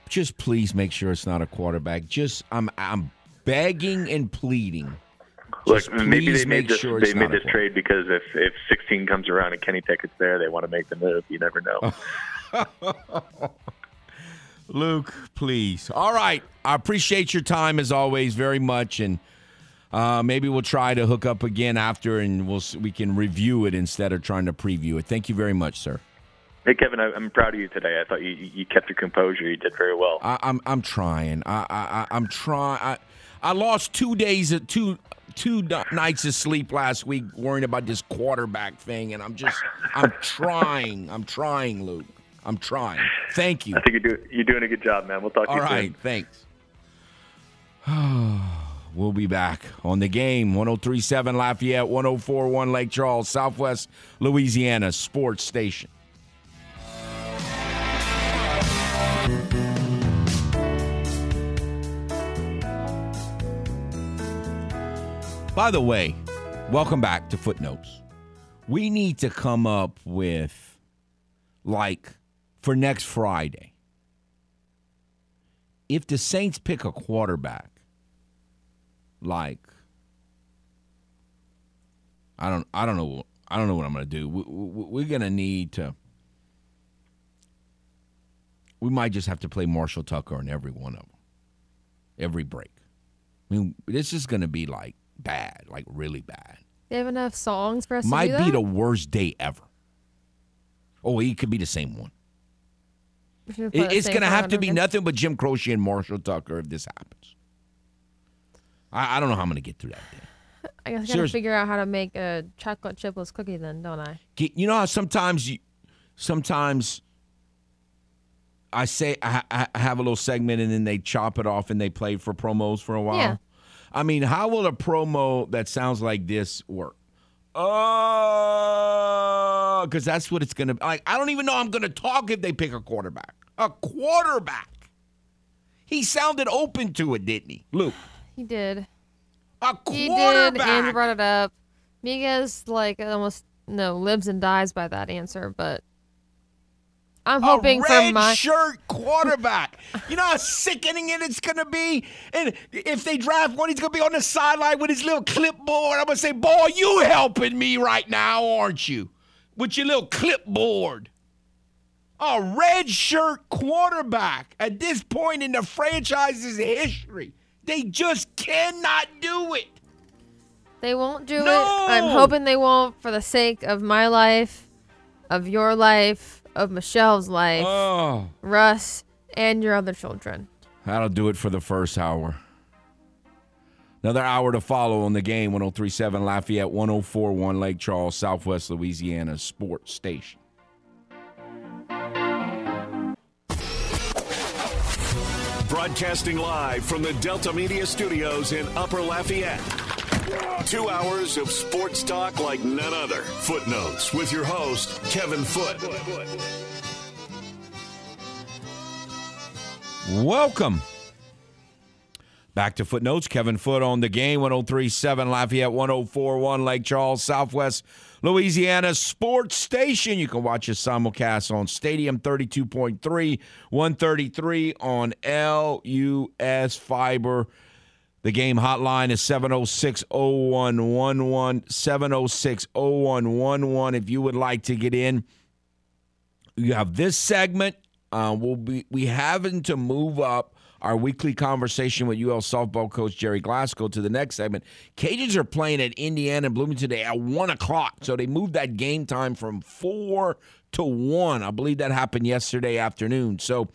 Just please make sure it's not a quarterback. Just I'm I'm begging and pleading. Look, maybe they made this sure they made this trade because if if 16 comes around and Kenny Pickett's there, they want to make the move. You never know. Luke, please. All right. I appreciate your time as always very much, and uh, maybe we'll try to hook up again after, and we'll we can review it instead of trying to preview it. Thank you very much, sir. Hey Kevin, I, am proud of you today. I thought you you kept your composure. You did very well. I, am I'm, I'm trying. I I I'm trying. I I lost two days of two two nights of sleep last week worrying about this quarterback thing, and I'm just I'm trying. I'm trying, Luke. I'm trying. Thank you. I think you're, do, you're doing a good job, man. We'll talk to All you right, soon. thanks. we'll be back on the game 1037 Lafayette, 1041 Lake Charles, Southwest Louisiana Sports Station. By the way, welcome back to Footnotes. We need to come up with like for next Friday. If the Saints pick a quarterback, like I don't, I don't know, I don't know what I'm going to do. We, we, we're going to need to. We might just have to play Marshall Tucker on every one of them, every break. I mean, this is going to be like bad, like really bad. They have enough songs for us Might be the worst day ever. Oh, it could be the same one. It, it's going to have to be again. nothing but Jim Croce and Marshall Tucker if this happens. I, I don't know how I'm going to get through that day. I guess I got to figure out how to make a chocolate chipless cookie then, don't I? You know how sometimes you, sometimes I say I, I have a little segment and then they chop it off and they play for promos for a while. Yeah. I mean, how will a promo that sounds like this work? Oh, because that's what it's going to be. Like, I don't even know I'm going to talk if they pick a quarterback. A quarterback. He sounded open to it, didn't he, Luke? He did. A quarterback. He did. Andrew brought it up. Miguez like almost no lives and dies by that answer, but I'm hoping a for red my shirt quarterback. you know how sickening it it's gonna be. And if they draft one, he's gonna be on the sideline with his little clipboard. I'm gonna say, "Boy, you helping me right now, aren't you? With your little clipboard." A red shirt quarterback at this point in the franchise's history. They just cannot do it. They won't do No! it. I'm hoping they won't for the sake of my life, of your life, of Michelle's life, Oh. Russ, and your other children. That'll do it for the first hour. Another hour to follow on the game 1037 Lafayette, 1041 Lake Charles, Southwest Louisiana Sports Station. Broadcasting live from the Delta Media Studios in Upper Lafayette. Two hours of sports talk like none other. Footnotes with your host, Kevin Foote. Welcome back to Footnotes. Kevin Foote on the game 1037 Lafayette, 1041 Lake Charles, Southwest Louisiana Sports Station. You can watch us simulcast on Stadium 32.3, 133 on LUS Fiber. The game hotline is 706 0111. 706 0111. If you would like to get in, you have this segment. Uh, we'll be we having to move up our weekly conversation with UL softball coach Gerry Glasco to the next segment. Cajuns are playing at Indiana and Bloomington today at one o'clock, so they moved that game time from four to one. I believe that happened yesterday afternoon. So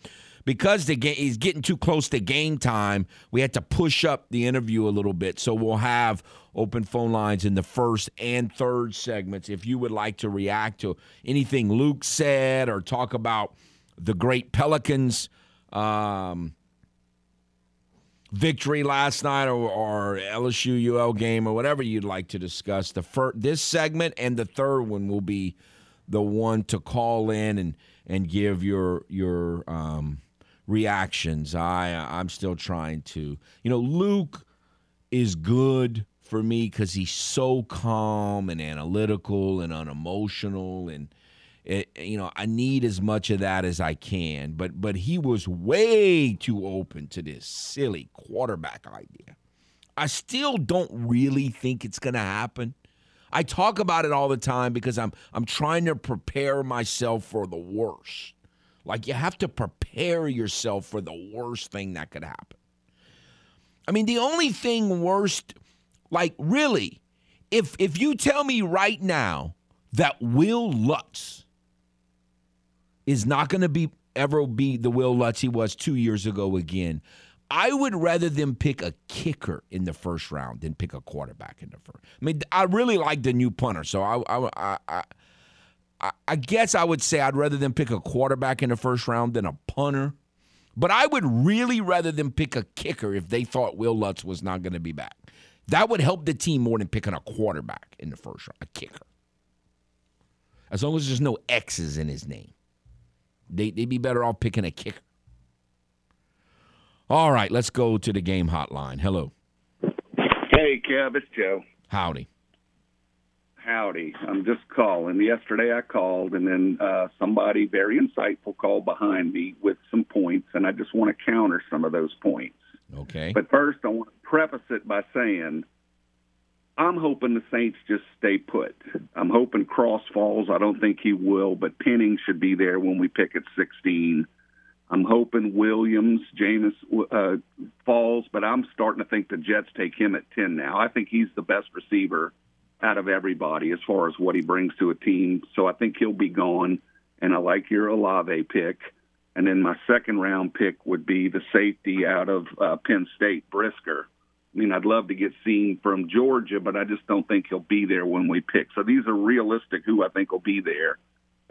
because the game getting too close to game time, we had to push up the interview a little bit. So we'll have open phone lines in the first and third segments if you would like to react to anything Luke said or talk about the great Pelicans um, victory last night or, or LSU UL game or whatever you'd like to discuss. The fir- this segment and the third one will be the one to call in and and give your your um, reactions. I I'm still trying to. You know, Luke is good for me because he's so calm and analytical and unemotional and it, you know I need as much of that as I can. But but he was way too open to this silly quarterback idea. I still don't really think it's going to happen. I talk about it all the time because I'm I'm trying to prepare myself for the worst. Like you have to prepare yourself for the worst thing that could happen. I mean, the only thing worst, like really, if if you tell me right now that Wil Lutz is not going to be ever be the Wil Lutz he was two years ago again, I would rather them pick a kicker in the first round than pick a quarterback in the first. I mean, I really like the new punter, so I I. I, I guess I would say I'd rather them pick a quarterback in the first round than a punter. But I would really rather them pick a kicker if they thought Wil Lutz was not going to be back. That would help the team more than picking a quarterback in the first round, a kicker. As long as there's no X's in his name, they, they'd be better off picking a kicker. All right, let's go to the game hotline. Hello. Hey, Kev, it's Joe. Howdy. Howdy. I'm just calling. Yesterday I called, and then uh, somebody very insightful called behind me with some points, and I just want to counter some of those points. Okay. But first, I want to preface it by saying I'm hoping the Saints just stay put. I'm hoping Cross falls. I don't think he will, but Penning should be there when we pick at 16. I'm hoping Williams, Jameis uh, falls, but I'm starting to think the Jets take him at 10 now. I think he's the best receiver out of everybody as far as what he brings to a team. So I think he'll be gone. And I like your Olave pick. And then my second round pick would be the safety out of uh, Penn State, Brisker. I mean, I'd love to get Cine from Georgia, but I just don't think he'll be there when we pick. So these are realistic who I think will be there.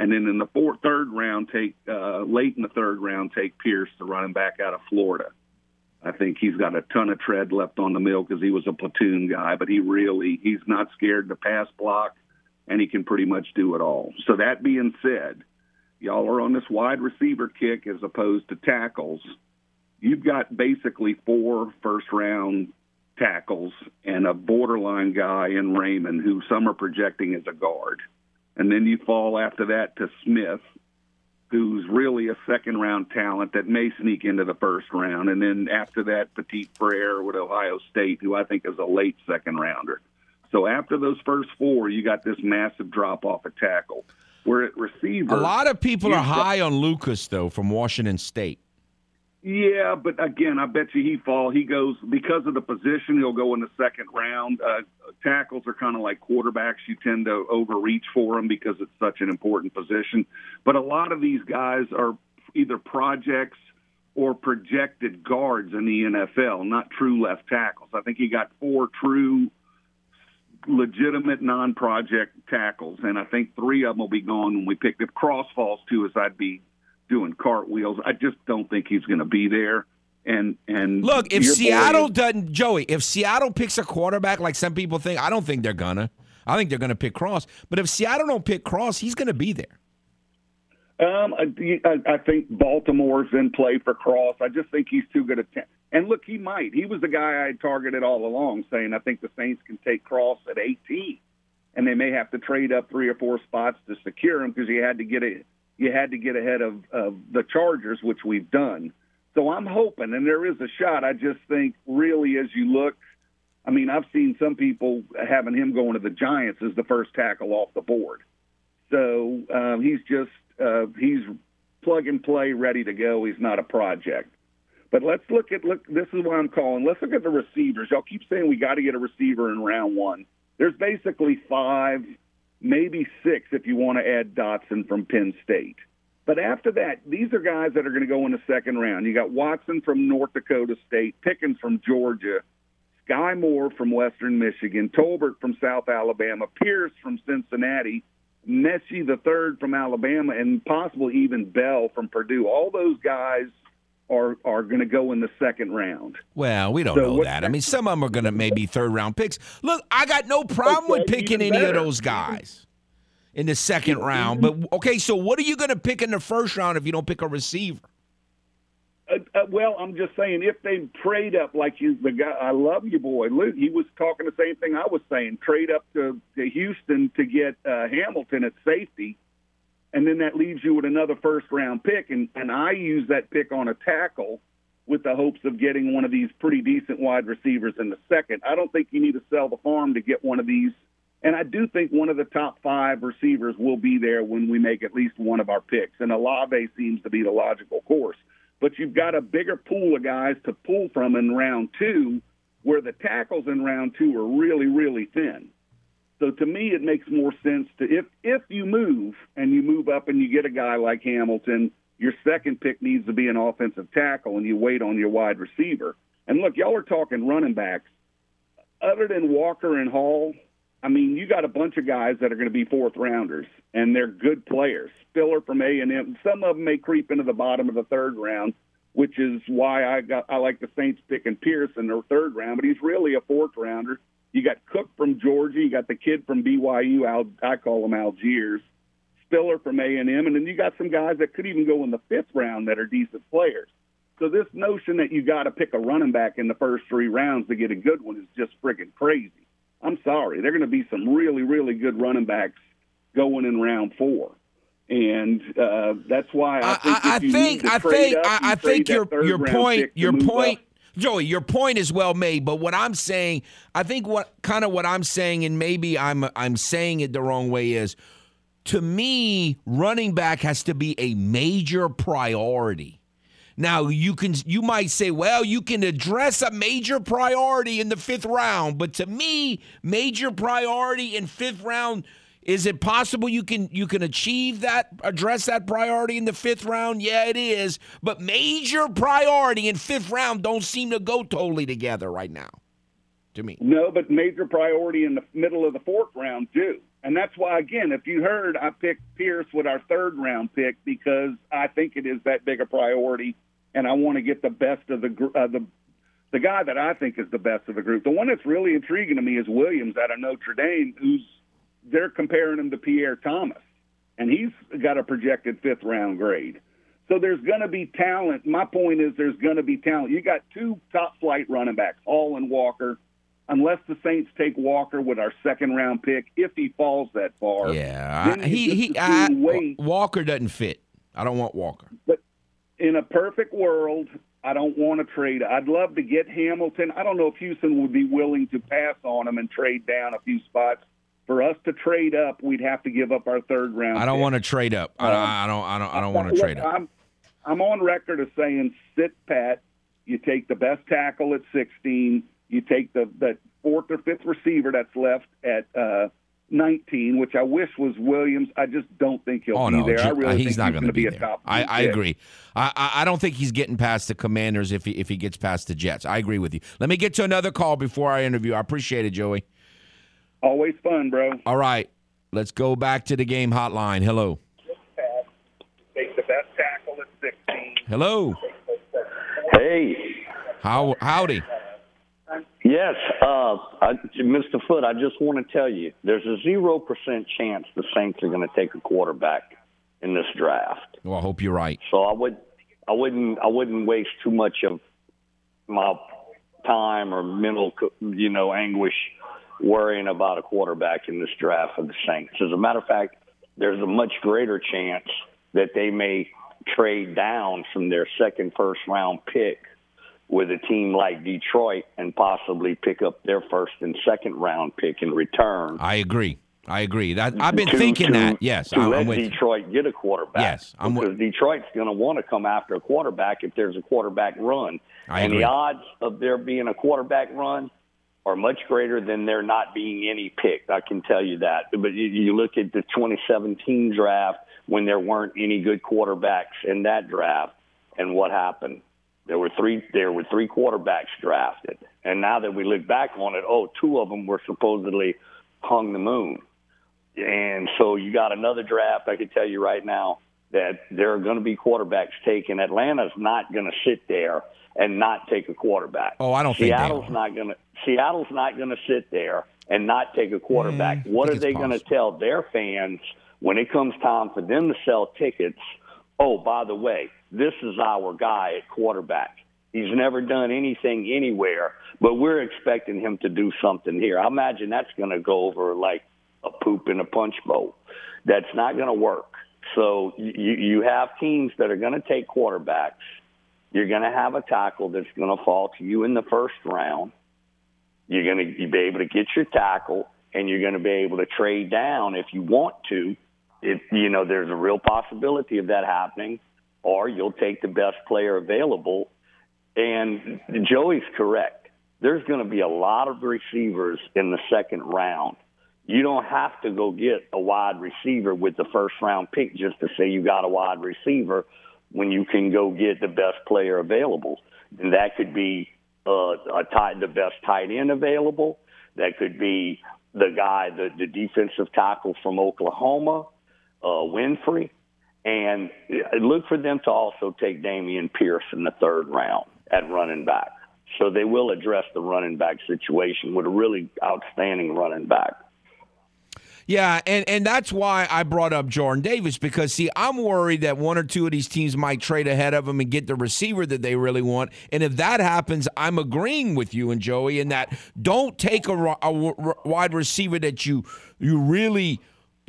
and then in the fourth, third round, take uh, late in the third round, take Pierce, the running back out of Florida. I think he's got a ton of tread left on the mill because he was a platoon guy, but he really he's not scared to pass block, and he can pretty much do it all. So that being said, y'all are on this wide receiver kick as opposed to tackles. You've got basically four first round tackles and a borderline guy in Raimann who some are projecting as a guard. And then you fall after that to Smith, who's really a second round talent that may sneak into the first round. And then after that, Petit Frere with Ohio State, who I think is a late second rounder. So after those first four, you got this massive drop off at tackle. Where at receiver, A lot of people are high on Lucas though from Washington State. Yeah, but again, I bet you he fall. He goes because of the position. He'll go in the second round. Uh, tackles are kind of like quarterbacks. You tend to overreach for them because it's such an important position. But a lot of these guys are either projects or projected guards in the NFL, not true left tackles. I think he got four true, legitimate non-project tackles, and I think three of them will be gone when we pick. If Cross falls too, as I'd be doing cartwheels. I just don't think he's going to be there. And and Look, if your boy Seattle doesn't, Joey, if Seattle picks a quarterback like some people think, I don't think they're gonna. I think they're gonna pick Cross. But if Seattle don't pick Cross, he's gonna be there. Um, I, I think Baltimore's in play for Cross. I just think he's too good a Ten- and look, he might. He was the guy I had targeted all along, saying I think the Saints can take Cross at 18, and they may have to trade up three or four spots to secure him because he had to get a you had to get ahead of, of the Chargers, which we've done. So I'm hoping, and there is a shot. I just think, really, as you look, I mean, I've seen some people having him going to the Giants as the first tackle off the board. So um, he's just uh, he's plug and play, ready to go. He's not a project. But let's look at look. This is why I'm calling. Let's look at the receivers. Y'all keep saying we got to get a receiver in round one. There's basically five, maybe six if you want to add Dotson from Penn State. But after that, these are guys that are going to go in the second round. You got Watson from North Dakota State, Pickens from Georgia, Skyy Moore from Western Michigan, Tolbert from South Alabama, Pierce from Cincinnati, Metchie the third from Alabama, and possibly even Bell from Purdue. All those guys are are going to go in the second round. Well, we don't So know that. I mean, some of them are going to maybe third round picks. Look, I got no problem Okay, with picking any of those guys in the second round. But okay, so what are you going to pick in the first round if you don't pick a receiver? Uh, uh, well, I'm just saying if they trade up like you, the guy, I love you, boy. Luke, he was talking the same thing I was saying. Trade up to, to Houston to get uh, Hamilton at safety, and then that leaves you with another first round pick. And and I use that pick on a tackle with the hopes of getting one of these pretty decent wide receivers in the second. I don't think you need to sell the farm to get one of these. And I do think one of the top five receivers will be there when we make at least one of our picks. And Olave seems to be the logical course but you've got a bigger pool of guys to pull from in round two, where the tackles in round two are really, really thin. So to me, it makes more sense to if if you move and you move up and you get a guy like Hamilton, your second pick needs to be an offensive tackle, and you wait on your wide receiver. And look, y'all are talking running backs. Other than Walker and Hall, I mean, you got a bunch of guys that are going to be fourth rounders, and they're good players. Spiller from A and M. Some of them may creep into the bottom of the third round, which is why I got I like the Saints picking Pierce in their third round. But he's really a fourth rounder. You got Cook from Georgia. You got the kid from BYU. Al, I call him Algiers. Spiller from A and M, and then you got some guys that could even go in the fifth round that are decent players. So this notion that you got to pick a running back in the first three rounds to get a good one is just freaking crazy. I'm sorry. They're going to be some really, really good running backs going in round four. And uh, that's why I think I, you think I think up, I, I think your your point your point. Joey, your point is well made, but what I'm saying, I think what kind of what I'm saying, and maybe I'm I'm saying it the wrong way is, to me, running back has to be a major priority. Now you can you might say, well, you can address a major priority in the fifth round, but to me, major priority in fifth round. Is it possible you can you can achieve that address that priority in the fifth round? Yeah, it is. But major priority in fifth round don't seem to go totally together right now. To me. No, but major priority in the middle of the fourth round too. And that's why, again, if you heard, I picked Pierce with our third round pick because I think it is that big a priority, and I want to get the best of the uh, the the guy that I think is the best of the group. The one that's really intriguing to me is Williams out of Notre Dame, who's they're comparing him to Pierre Thomas, and he's got a projected fifth round grade. So there's going to be talent. My point is there's going to be talent. You got two top flight running backs, Hall and Walker. Unless the Saints take Walker with our second round pick, if he falls that far, Yeah, I, he he I. Walker doesn't fit. I don't want Walker. But in a perfect world, I don't want to trade. I'd love to get Hamilton. I don't know if Houston would be willing to pass on him and trade down a few spots. For us to trade up, we'd have to give up our third round. I don't pick. want to trade up. I, Um, I don't. I don't. I don't want to Look, trade up. I'm, I'm on record as saying sit pat. You take the best tackle at 16. You take the, the fourth or fifth receiver that's left at uh, 19, which I wish was Williams. I just don't think he'll Oh be no, there. I really he's think not going to be a there. top. I, I agree. I, I I don't think he's getting past the Commanders if he if he gets past the Jets. I agree with you. Let me get to another call before I interview. I appreciate it, Joey. Always fun, bro. All right, let's go back to the game hotline. Hello, Take the best tackle at 16. hello. Hey, How howdy? yes, uh, I, Mr. Foote, I just want to tell you there's a 0% chance the Saints are going to take a quarterback in this draft. Well, I hope you're right. So I would I wouldn't I wouldn't waste too much of my time or mental you know anguish worrying about a quarterback in this draft for the Saints. As a matter of fact, there's a much greater chance that they may trade down from their second first round pick with a team like Detroit and possibly pick up their first and second round pick in return. I agree. I agree. That I've been to- thinking to- that. Yes, to I'm, let I'm with you. Detroit get a quarterback. Yes, I'm with- because Detroit's going to want to come after a quarterback if there's a quarterback run, I and agree. the odds of there being a quarterback run are much greater than there not being any pick. I can tell you that. But you, you look at the 2017 draft when there weren't any good quarterbacks in that draft, and what happened? There were three. There were three quarterbacks drafted, and now that we look back on it, oh, two of them were supposedly hung the moon. And so you got another draft. I can tell you right now that there are going to be quarterbacks taken. Atlanta's not going to sit there and not take a quarterback. Oh, I don't think Seattle's not going to. Seattle's not going to sit there and not take a quarterback. Mm, what are they going to tell their fans when it comes time for them to sell tickets? Oh, by the way, this is our guy at quarterback. He's never done anything anywhere, but we're expecting him to do something here. I imagine that's going to go over like a poop in a punch bowl. That's not going to work. So you you have teams that are going to take quarterbacks. You're going to have a tackle that's going to fall to you in the first round. You're going to be able to get your tackle, and you're going to be able to trade down if you want to. If you know there's a real possibility of that happening, or you'll take the best player available. And Joey's correct. There's going to be a lot of receivers in the second round. You don't have to go get a wide receiver with the first round pick just to say you got a wide receiver when you can go get the best player available. And that could be uh, a tight, the best tight end available. That could be the guy, the, the defensive tackle from Oklahoma, uh, Winfrey. And uh, look for them to also take Dameon Pierce in the third round at running back. So they will address the running back situation with a really outstanding running back. Yeah, and, and that's why I brought up Jordan Davis because see, I'm worried that one or two of these teams might trade ahead of him and get the receiver that they really want. And if that happens, I'm agreeing with you and Joey in that don't take a, a r- wide receiver that you you really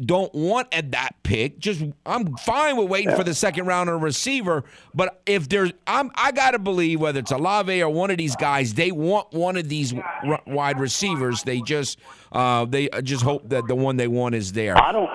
don't want at that pick. Just I'm fine with waiting for the second round a receiver, but if there's I'm I got to believe whether it's Olave or one of these guys, they want one of these r- wide receivers. They just uh, they just hope that the one they want is there. I don't.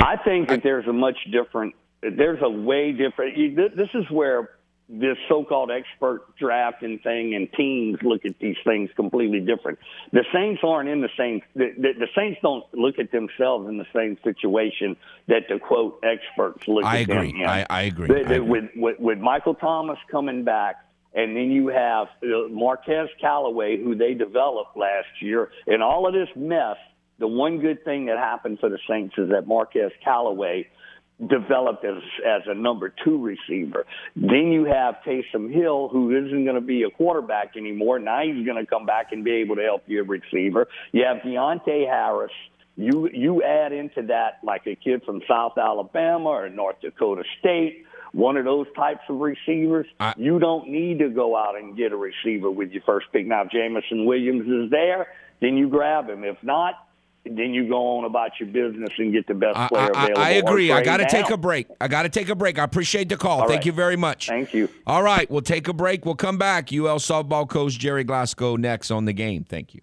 I think that there's a much different. There's a way different. you- This is where this so-called expert drafting thing and teams look at these things completely different. The Saints aren't in the same. The, the, the Saints don't look at themselves in the same situation that the quote experts look I at them agree. in. I- I agree. They- I agree. With, with with Michael Thomas coming back. And then you have uh, Marquez Callaway, who they developed last year, and all of this mess the one good thing that happened for the Saints is that Marquez Callaway developed as as a number two receiver. Then you have Taysom Hill, who isn't going to be a quarterback anymore. Now he's going to come back and be able to help you a receiver. You have Deonte Harris. You you add into that like a kid from South Alabama or North Dakota State, one of those types of receivers. I- you don't need to go out and get a receiver with your first pick. Now, if Jameson Williams is there, then you grab him. If not, then you go on about your business and get the best I, player I, available. I or agree. I got to take a break. I got to take a break. I appreciate the call. All Thank right. you very much. Thank you. All right, we'll take a break. We'll come back. UL softball coach Gerry Glasco next on the game. Thank you.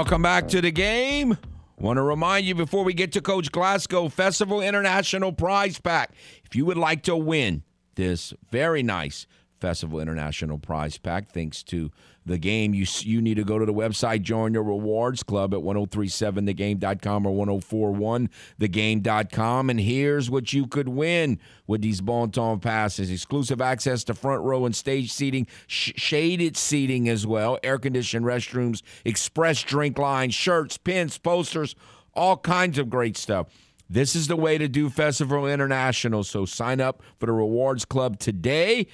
Welcome back to the game. Want to remind you before we get to Coach Glasco Festival International Prize Pack. If you would like to win this very nice Festival International Prize Pack, thanks to the game, you you need to go to the website, join your rewards club at 1037thegame.com or 1041thegame.com. And here's what you could win with these Bon Temps passes exclusive access to front row and stage seating, sh- shaded seating as well, air conditioned restrooms, express drink line, shirts, pins, posters, all kinds of great stuff. This is the way to do Festival International. So sign up for the Rewards Club today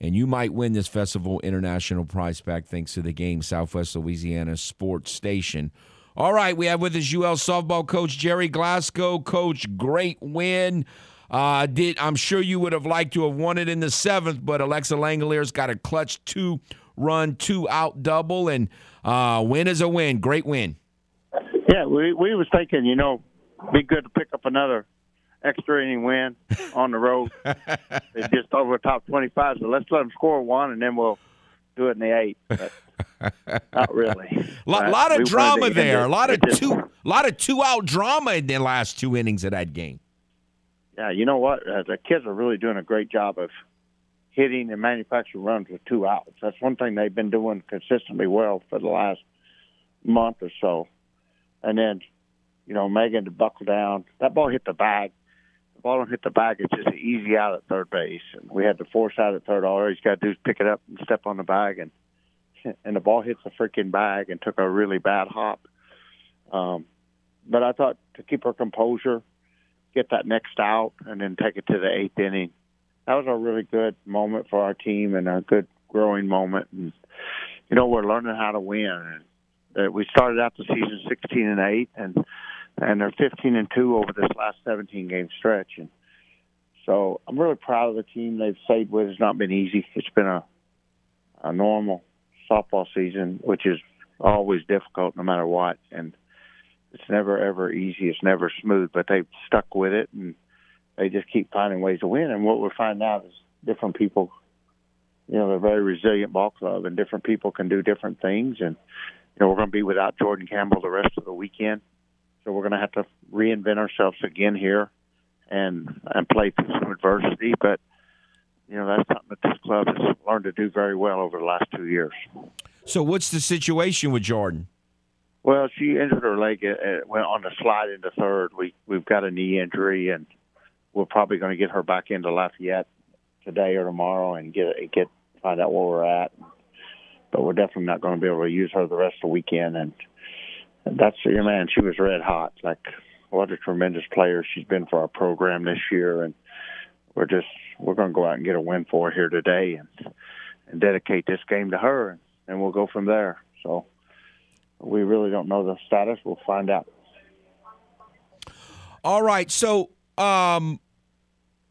and you might win this Festival International prize pack thanks to the game Southwest Louisiana Sports Station. All right, we have with us UL softball coach Gerry Glasco. Coach, great win. Uh, did I'm sure you would have liked to have won it in the seventh, but Alexa Langeliers got a clutch two run, two out double, and uh, win is a win. Great win. Yeah, we we was thinking, you know, be good to pick up another extra inning win on the road. it's just over the top twenty five, so let's let them score one, and then we'll do it in the eighth. But not really. A lot, lot of we drama there. it- A lot of two, lot of two out drama in the last two innings of that game. Yeah, you know what? Uh, the kids are really doing a great job of hitting and manufacturing runs with two outs. That's one thing they've been doing consistently well for the last month or so. And then, you know, Megan to buckle down. That ball hit the bag. Ball don't hit the bag. It's just an easy out at third base. And we had to force out at third. All he's got to do is pick it up and step on the bag, and and the ball hits the freaking bag and took a really bad hop. Um, but I thought to keep her composure, get that next out, and then take it to the eighth inning. That was a really good moment for our team and a good growing moment. And you know, we're learning how to win. And uh, we started out the season 16 and eight, and and they're 15 and two over this last 17 game stretch. And so I'm really proud of the team they've stayed with. It's not been easy. It's been a a normal softball season, which is always difficult no matter what. And it's never ever easy. It's never smooth, but they've stuck with it and they just keep finding ways to win. And what we're finding out is different people, you know, they're a very resilient ball club, and different people can do different things. And you know, we're going to be without Jordan Campbell the rest of the weekend, so we're going to have to reinvent ourselves again here and and play through some adversity. But you know, that's something that this club has learned to do very well over the last two years. So, what's the situation with Jordan? Well, she injured her leg. Uh, went on the slide into third. We we've got a knee injury, and we're probably going to get her back into Lafayette today or tomorrow and get get find out where we're at. But we're definitely not going to be able to use her the rest of the weekend. And, and that's your man. She was red hot. Like what a tremendous player she's been for our program this year. And we're just we're going to go out and get a win for her here today and and dedicate this game to her, and, and we'll go from there. So we really don't know the status. We'll find out. All right. So, um,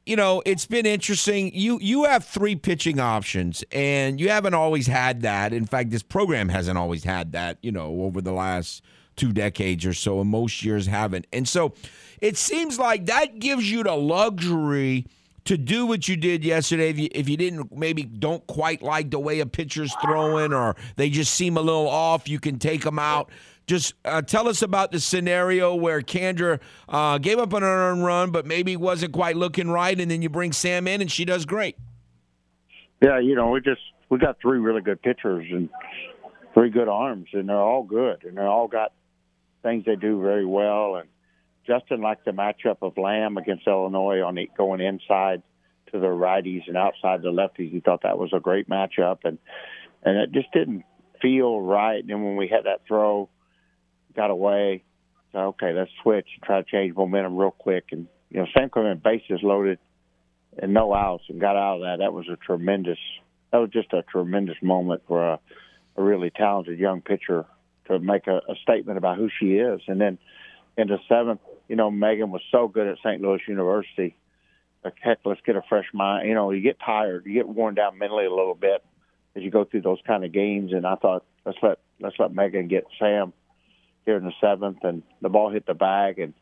you know, it's been interesting. You you have three pitching options, and you haven't always had that. In fact, this program hasn't always had that. You know, over the last two decades or so, and most years haven't. And so, it seems like that gives you the luxury to do what you did yesterday. If you, if you didn't maybe don't quite like the way a pitcher's throwing or they just seem a little off, you can take them out. Just uh, tell us about the scenario where Kandra uh, gave up an earned run, but maybe wasn't quite looking right, and then you bring Sam in and she does great. Yeah, you know, we just we got three really good pitchers and three good arms, and they're all good, and they all got things they do very well. And Justin liked the matchup of Lamb against Illinois on the, going inside to the righties and outside the lefties. He thought that was a great matchup, and and it just didn't feel right. And when we had that throw, got away. So okay, let's switch and try to change momentum real quick. And you know, Sam came bases loaded and no outs and got out of that. That was a tremendous. That was just a tremendous moment for a, a really talented young pitcher to make a, a statement about who she is. And then in the seventh, you know, Megan was so good at St. Louis University. Like, heck, let's get a fresh mind. You know, you get tired, you get worn down mentally a little bit as you go through those kind of games. And I thought, let's let let's let Megan get Sam here in the seventh, and the ball hit the bag and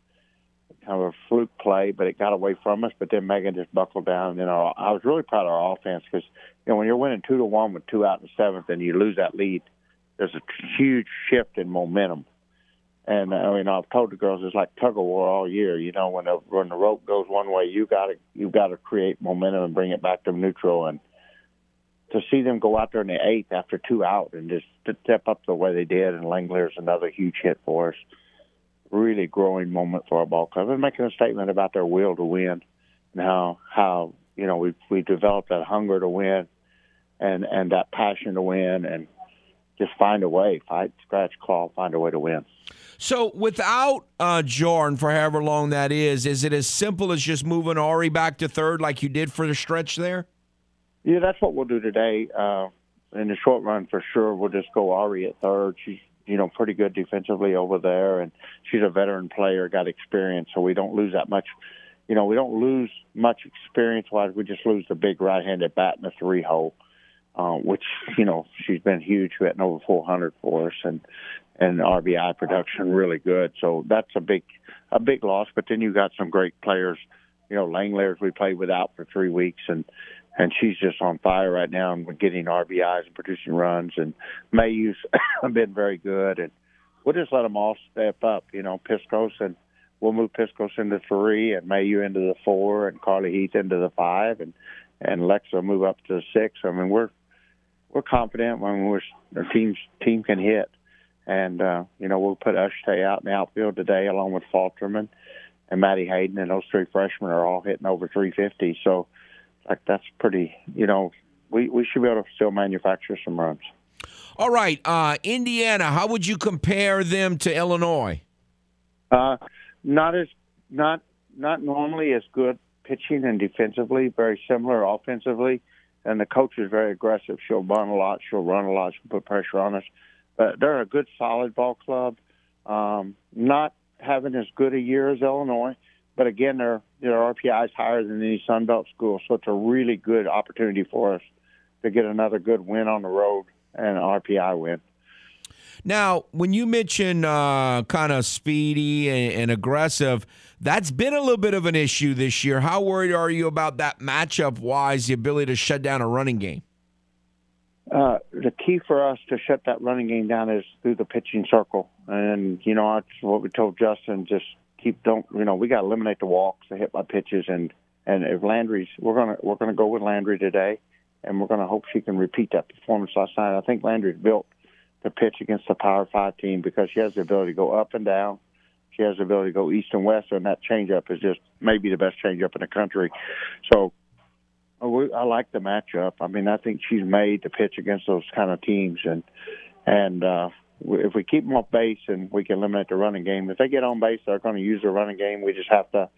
kind of a fluke play, but it got away from us. But then Megan just buckled down. You know, I was really proud of our offense because you know when you're winning two to one with two out in the seventh, and you lose that lead, there's a huge shift in momentum. And I mean, I've told the girls it's like tug of war all year. You know, when the when the rope goes one way, you got to you got to create momentum and bring it back to neutral. And to see them go out there in the eighth after two out and just to step up the way they did, and Langeliers another huge hit for us. Really growing moment for our ball club and making a statement about their will to win and how how you know we we developed that hunger to win and and that passion to win and just find a way, fight, scratch, claw, find a way to win. So without uh, Jordan for however long that is, is it as simple as just moving Ari back to third like you did for the stretch there? Yeah, that's what we'll do today. Uh, in the short run, for sure, we'll just go Ari at third. She's you know pretty good defensively over there, and she's a veteran player, got experience, so we don't lose that much. You know, we don't lose much experience wise. We just lose the big right-handed bat in the three hole, uh, Uh, which you know she's been huge, hitting over 400 for us, and and RBI production really good. So that's a big a big loss. But then you got some great players. You know, Langeliers we played without for three weeks, and and she's just on fire right now and getting RBIs and producing runs. And Mayu's been very good, and we'll just let them all step up. You know, Piskos and we'll move Piskos into three, and Mayu into the four, and Karly Heath into the five, and and Lexa move up to six. I mean, we're we're confident when we're our team's team can hit, and uh, you know we'll put Ushtay out in the outfield today along with Falterman and Maddie Hayden, and those three freshmen are all hitting over 350. So like that's pretty. You know, we we should be able to still manufacture some runs. All right, uh, Indiana. How would you compare them to Illinois? Uh, not as not not normally as good pitching and defensively. Very similar offensively, and the coach is very aggressive. She'll run a lot. She'll run a lot. She'll put pressure on us. But they're a good, solid ball club. Um, not having as good a year as Illinois, but again, their their RPI is higher than any Sun Belt school, so it's a really good opportunity for us to get another good win on the road and an RPI win. Now, when you mention uh, kind of speedy and, and, aggressive, that's been a little bit of an issue this year. How worried are you about that matchup wise, the ability to shut down a running game? Uh, the key for us to shut that running game down is through the pitching circle. And, you know, that's what we told Justin just keep don't you know we got to eliminate the walks, the hit by pitches, and and if Landry's we're gonna we're gonna go with Landry today, and we're gonna hope she can repeat that performance last night. I think Landry's built to pitch against the Power Five team because she has the ability to go up and down. She has the ability to go east and west, and that changeup is just maybe the best changeup in the country. So I like the matchup. I mean, I think she's made to pitch against those kind of teams, and and uh, if we keep them off base and we can eliminate the running game, if they get on base, they're going to use the running game. We just have to,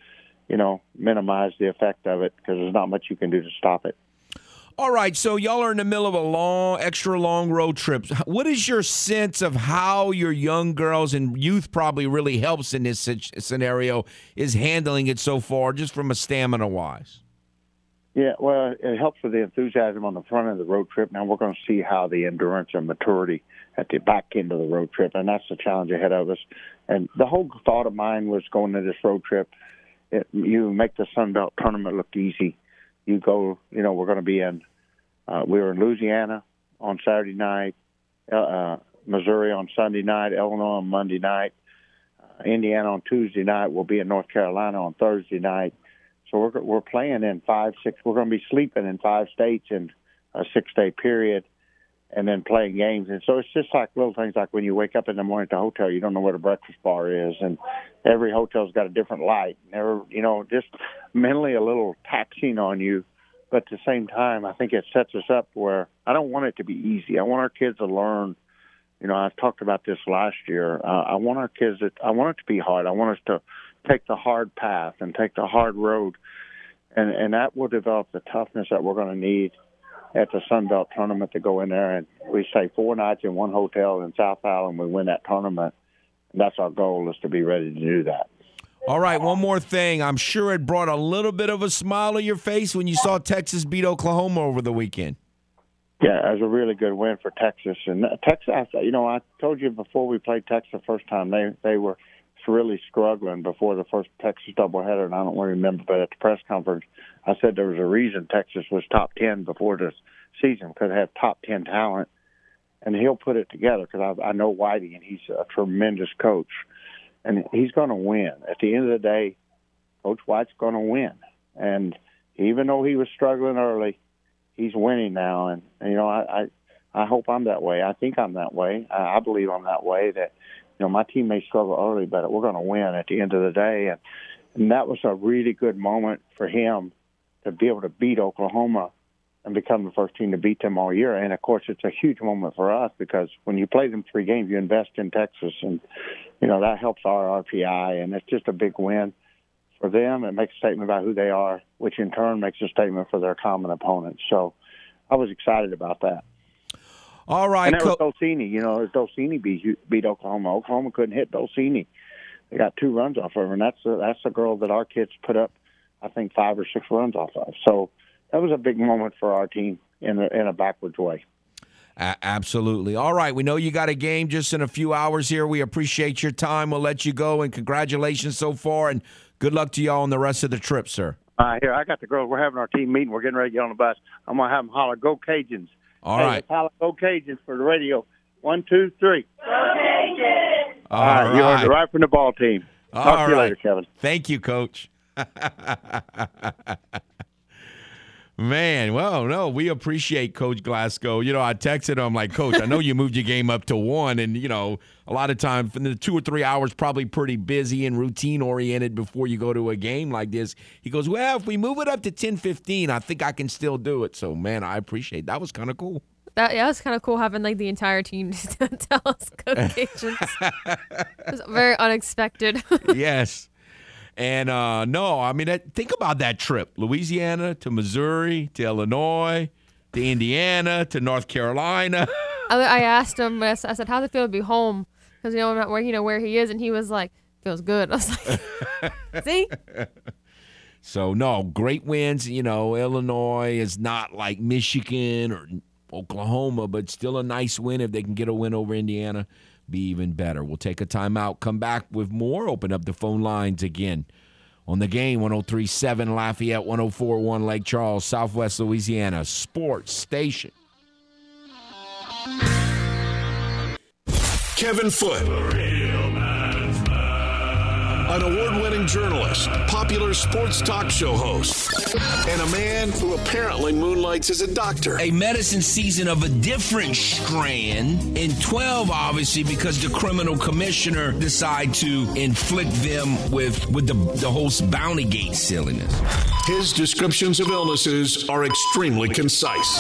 you know, minimize the effect of it because there's not much you can do to stop it. All right, so y'all are in the middle of a long, extra long road trip. What is your sense of how your young girls and youth probably really helps in this scenario is handling it so far, just from a stamina wise? Yeah, well, it helps with the enthusiasm on the front end of the road trip. Now we're going to see how the endurance and maturity at the back end of the road trip, and that's the challenge ahead of us. And the whole thought of mine was going to this road trip. It, you make the Sun Belt tournament look easy, you go. You know, we're going to be in. Uh, we were in Louisiana on Saturday night, uh, uh, Missouri on Sunday night, Illinois on Monday night, uh, Indiana on Tuesday night. We'll be in North Carolina on Thursday night. So we're we're playing in five, six. We're going to be sleeping in five states in a six-day period, and then playing games. And so it's just like little things like when you wake up in the morning at the hotel, you don't know where the breakfast bar is, and every hotel's got a different light. Never, you know, just mentally a little taxing on you. But at the same time, I think it sets us up where I don't want it to be easy. I want our kids to learn. You know, I've talked about this last year. Uh, I want our kids. To, I want it to be hard. I want us to take the hard path and take the hard road, and and that will develop the toughness that we're going to need at the Sun Belt tournament to go in there and we stay four nights in one hotel in South Island. We win that tournament. And that's our goal is to be ready to do that. All right, one more thing. I'm sure it brought a little bit of a smile to your face when you saw Texas beat Oklahoma over the weekend. Yeah, it was a really good win for Texas. And Texas, you know, I told you before we played Texas the first time, they they were really struggling before the first Texas doubleheader, and I don't remember, but at the press conference, I said there was a reason Texas was top ten before this season because they have top ten talent, and he'll put it together because I, I know Whitey, and he's a tremendous coach, and he's going to win. At the end of the day, Coach White's going to win, and even though he was struggling early, he's winning now, and, and you know I. I I hope I'm that way. I think I'm that way. I, I believe I'm that way. That know, my team may struggle early, but we're going to win at the end of the day. And, and that was a really good moment for him to be able to beat Oklahoma and become the first team to beat them all year. And of course, it's a huge moment for us because when you play them three games, you invest in Texas, and you know that helps our RPI, and it's just a big win for them. It makes a statement about who they are, which in turn makes a statement for their common opponents. So I was excited about that. All right, and that was Dolcini. You know, Dolcini beat beat Oklahoma. Oklahoma couldn't hit Dolcini. They got two runs off of her, and that's a, that's the girl that our kids put up, I think, five or six runs off of. So that was a big moment for our team in a, in a backwards way. A- absolutely. All right, we know you got a game just in a few hours here. We appreciate your time. We'll let you go, and congratulations so far, and good luck to y'all on the rest of the trip, sir. All right, here I got the girls. We're having our team meeting. We're getting ready to get on the bus. I'm gonna have them holler, "Go Cajuns!" All hey, right. Holler, "Go Cajuns!" for the radio. One, two, three. Go Cajuns! All All right, you right. heard it right from the ball team. Talk All to you right. later, Kevin. Thank you, Coach. Man, well, no, we appreciate Coach Glasco. You know, I texted him like, Coach, I know you moved your game up to one, and you know, a lot of times, in the two or three hours, probably pretty busy and routine oriented before you go to a game like this. He goes, Well, if we move it up to ten fifteen, I think I can still do it. So, man, I appreciate that. Was kind of cool. That yeah, it's kind of cool having like the entire team to tell us Cajuns. it's very unexpected. yes. And uh, no, I mean, that, think about that trip Louisiana to Missouri to Illinois to Indiana to North Carolina. I, I asked him. I said, "How's it feel to be home?" Because you know I'm not where you know where he is, and he was like, "Feels good." I was like, "See, So, no, great wins. You know, Illinois is not like Michigan or Oklahoma, but still a nice win. If they can get a win over Indiana, be even better. We'll take a timeout, come back with more, open up the phone lines again on the game 1037 Lafayette, 1041 Lake Charles, Southwest Louisiana, sports station. Kevin Foote. An award winning journalist, popular sports talk show host, and a man who apparently moonlights as a doctor. A medicine season of a different strand in 12, obviously, because the criminal commissioner decided to inflict them with, with the, the whole bounty gate silliness. His descriptions of illnesses are extremely concise.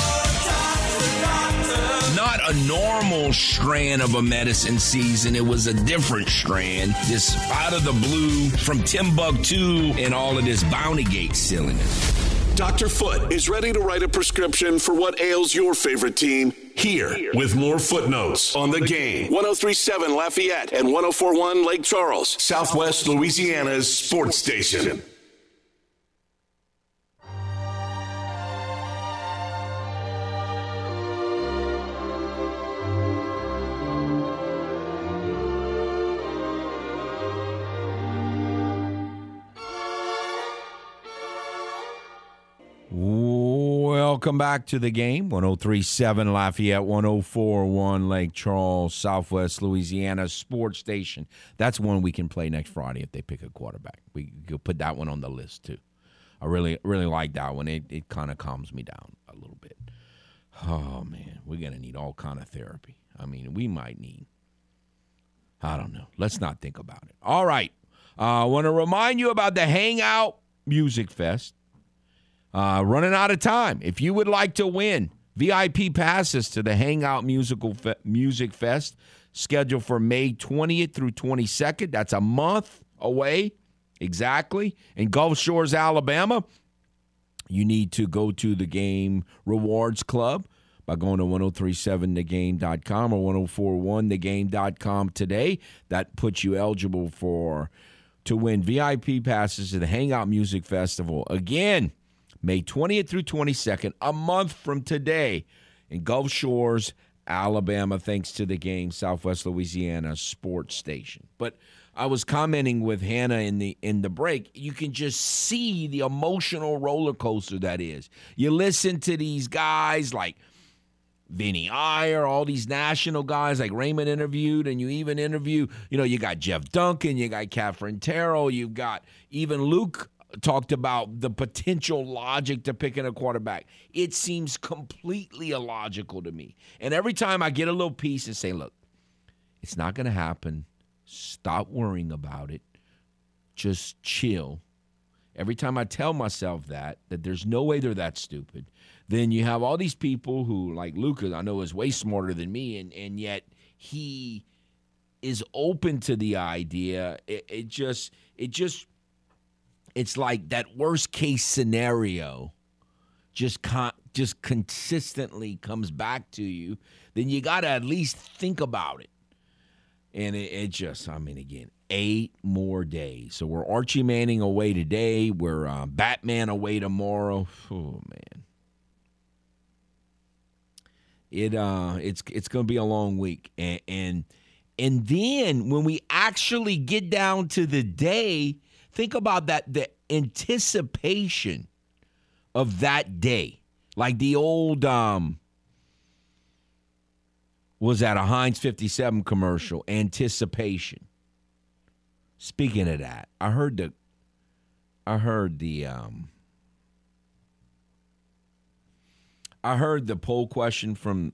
A normal strand of a medicine season. It was a different strand. This out of the blue from Timbuktu and all of this bounty gate silliness. Dr. Foote is ready to write a prescription for what ails your favorite team here with more footnotes on the game. 1037 Lafayette and 1041 Lake Charles, Southwest Louisiana's sports station. Welcome back to the game. 1037 Lafayette, 1041 Lake Charles, Southwest Louisiana Sports Station. That's one we can play next Friday if they pick a quarterback. We could put that one on the list too. I really, really like that one. It, it kind of calms me down a little bit. Oh man, we're gonna need all kind of therapy. I mean, we might need. I don't know. Let's not think about it. All right. Uh, I want to remind you about the Hangout Music Fest. Uh, running out of time. If you would like to win VIP passes to the Hangout Musical Fe- Music Fest, scheduled for May 20th through 22nd, that's a month away exactly in Gulf Shores, Alabama. You need to go to the Game Rewards Club by going to 1037thegame.com or 1041thegame.com today. That puts you eligible for to win VIP passes to the Hangout Music Festival. Again, May 20th through 22nd, a month from today in Gulf Shores, Alabama, thanks to the game Southwest Louisiana Sports Station. But I was commenting with Hannah in the in the break. You can just see the emotional roller coaster that is. You listen to these guys like Vinny Iyer, all these national guys like Raymond interviewed, and you even interview, you know, you got Jeff Duncan, you got Katherine Terrell, you've got even Luke talked about the potential logic to picking a quarterback. It seems completely illogical to me. And every time I get a little piece and say, look, it's not going to happen. Stop worrying about it. Just chill. Every time I tell myself that, that there's no way they're that stupid, then you have all these people who, like Lucas, I know is way smarter than me, and, and yet he is open to the idea. It, it just, it just it's like that worst case scenario just con- just consistently comes back to you, then you got to at least think about it. And it, it, just, I mean, again, eight more days. So we're Archie Manning away today. We're uh, Batman away tomorrow. Oh man, it uh, it's it's gonna be a long week, and and and then when we actually get down to the day Think about that the anticipation of that day. Like the old um was that a Heinz 57 commercial, anticipation. Speaking of that, I heard the I heard the um I heard the poll question from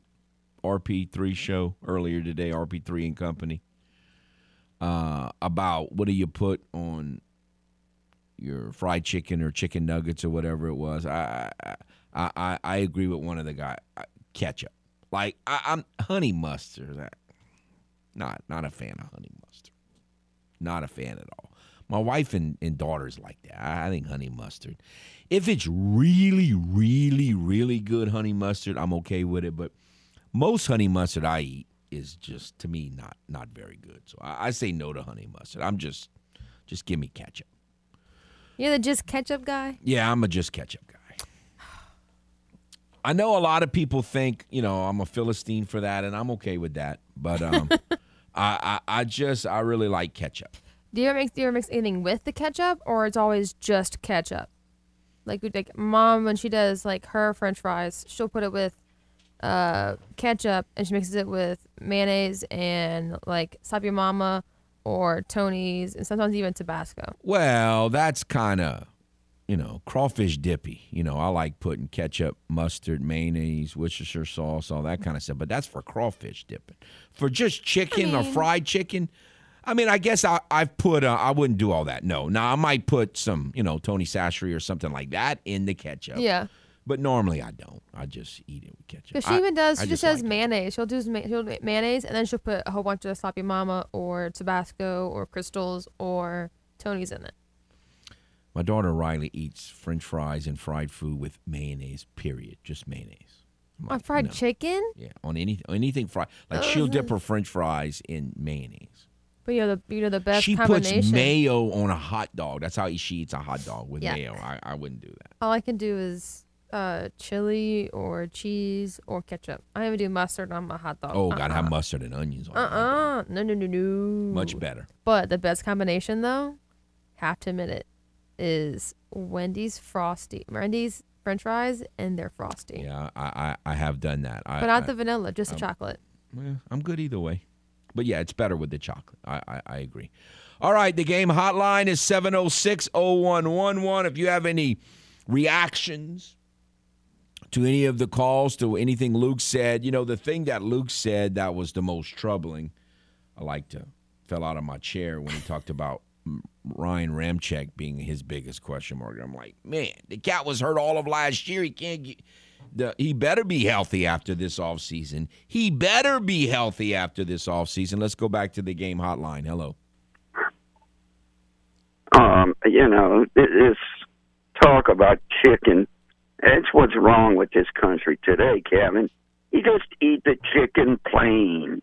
RP3 show earlier today, RP3 and Company, uh, about what do you put on your fried chicken or chicken nuggets or whatever it was. I I I, I agree with one of the guys. Uh, ketchup, like I, am honey mustard. That not not a fan of honey mustard. Not a fan at all. My wife and, and daughters like that. I, I think honey mustard. If it's really, really, really good honey mustard, I'm okay with it. But most honey mustard I eat is just to me not not very good. So I, I say no to honey mustard. I'm just just give me ketchup. You're the just ketchup guy? Yeah, I'm a just ketchup guy. I know a lot of people think, you know, I'm a Philistine for that, and I'm okay with that. But um, I, I, I just, I really like ketchup. Do you ever mix, do you ever mix anything with the ketchup, or it's always just ketchup? Like, like mom, when she does like her French fries, she'll put it with uh, ketchup, and she mixes it with mayonnaise and like Slap Ya Mama or Tony's, and sometimes even Tabasco. Well, that's kind of, you know, crawfish dippy. You know, I like putting ketchup, mustard, mayonnaise, Worcestershire sauce, all that kind of stuff. But that's for crawfish dipping. For just chicken I mean, or fried chicken, I mean, I guess I, I've put, uh, I wouldn't do all that. No. Now, I might put some, you know, Tony Chachere's or something like that in the ketchup. Yeah. But normally I don't. I just eat it with ketchup. Because she even does. I, she just, has like mayonnaise. It. She'll do she'll do mayonnaise, and then she'll put a whole bunch of Slap Ya Mama or Tabasco or Crystals or Tony's in it. My daughter Riley eats French fries and fried food with mayonnaise. Period. Just mayonnaise. Like, on fried no. chicken? Yeah, on any anything fried. Like she'll dip her French fries in mayonnaise. But you know the you know the best. She puts mayo on a hot dog. That's how she eats a hot dog with yeah. mayo. I, I wouldn't do that. All I can do is uh, chili or cheese or ketchup. I even do mustard on my hot dog. Oh, uh-uh. gotta have mustard and onions on. Uh uh no no no no. Much better. But the best combination though, have to admit it, is Wendy's frosty. Wendy's French fries, and they're frosty. Yeah, I I, I have done that. I, But not I- the vanilla, just the um, chocolate. Yeah, I'm good either way. But yeah, it's better with the chocolate. I, I, I agree. All right, the game hotline is 706 0111. If you have any reactions to any of the calls, to anything Luke said, you know, the thing that Luke said that was the most troubling, I like to fell out of my chair when he talked about Ryan Ramczyk being his biggest question mark. I'm like, man, the cat was hurt all of last year. He can't get. The, he better be healthy after this offseason. He better be healthy after this offseason. Let's go back to the game hotline. Hello. um, you know, th- this talk about chicken. That's what's wrong with this country today, Kevin. You just eat the chicken plain.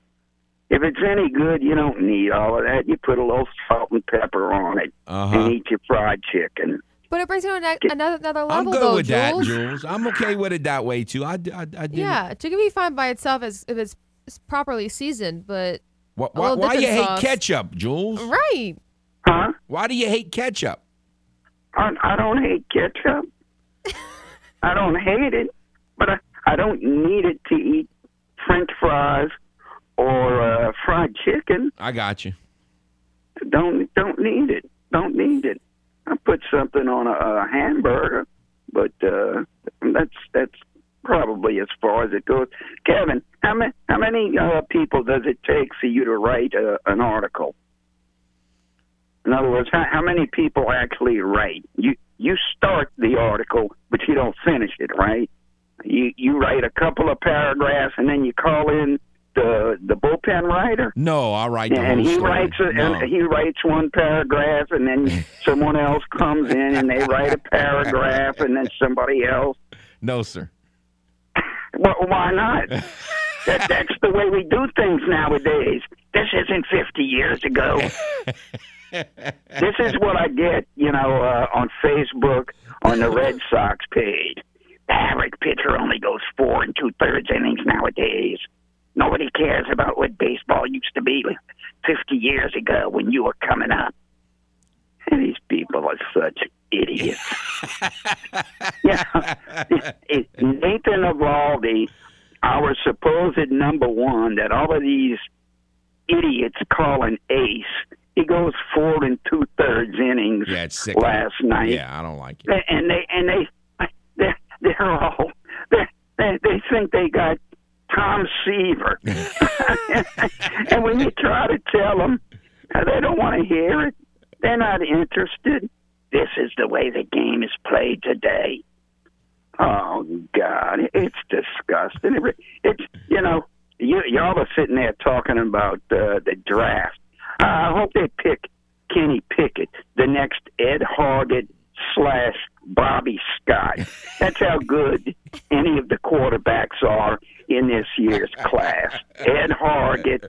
If it's any good, you don't need all of that. You put a little salt and pepper on it Uh-huh. and eat your fried chicken. But it brings you to another another level, I'm good though, with that, Jules. Jules. I'm okay with it that way too. I, d- I, I do. Yeah, chicken be fine by itself as if it's it's properly seasoned, but Why, a why, little why you dipping hate ketchup, Jules? Right. Huh? Why do you hate ketchup? I, I don't hate ketchup. I don't hate it, but I, I don't need it to eat French fries or uh, fried chicken. I got you. Don't don't need it. Don't need it. I put something on a, a hamburger, but uh, that's that's probably as far as it goes. Kevin, how many how many uh, people does it take for you to write a, an article? In other words, how, how many people actually write? You you start the article, but you don't finish it, right? You you write a couple of paragraphs and then you call in the the bullpen writer. No, I write the and he story. writes a, No. and he writes one paragraph, and then someone else comes in and they write a paragraph, and then somebody else. No, sir. Well, why not? that, that's the way we do things nowadays. This isn't 50 years ago. this is what I get, you know, uh, on Facebook on the Red Sox page. The average pitcher only goes four and two thirds innings nowadays. Nobody cares about what baseball used to be 50 years ago when you were coming up. And these people are such idiots. yeah. Nathan Eovaldi, our supposed number one, that all of these idiots call an ace, he goes four and two thirds innings Yeah, it's sick. last night. Yeah, I don't like it. And they and they they're, they're all they they they think they got Tom Seaver, and when you try to tell them, uh, they don't want to hear it. They're not interested. This is the way the game is played today. Oh God, it's disgusting. It's you know, you y'all are sitting there talking about uh, the draft. I hope they pick Kenny Pickett, the next Ed Hargett slash Bobby Scott. That's how good any of the quarterbacks are in this year's class. Ed Hargett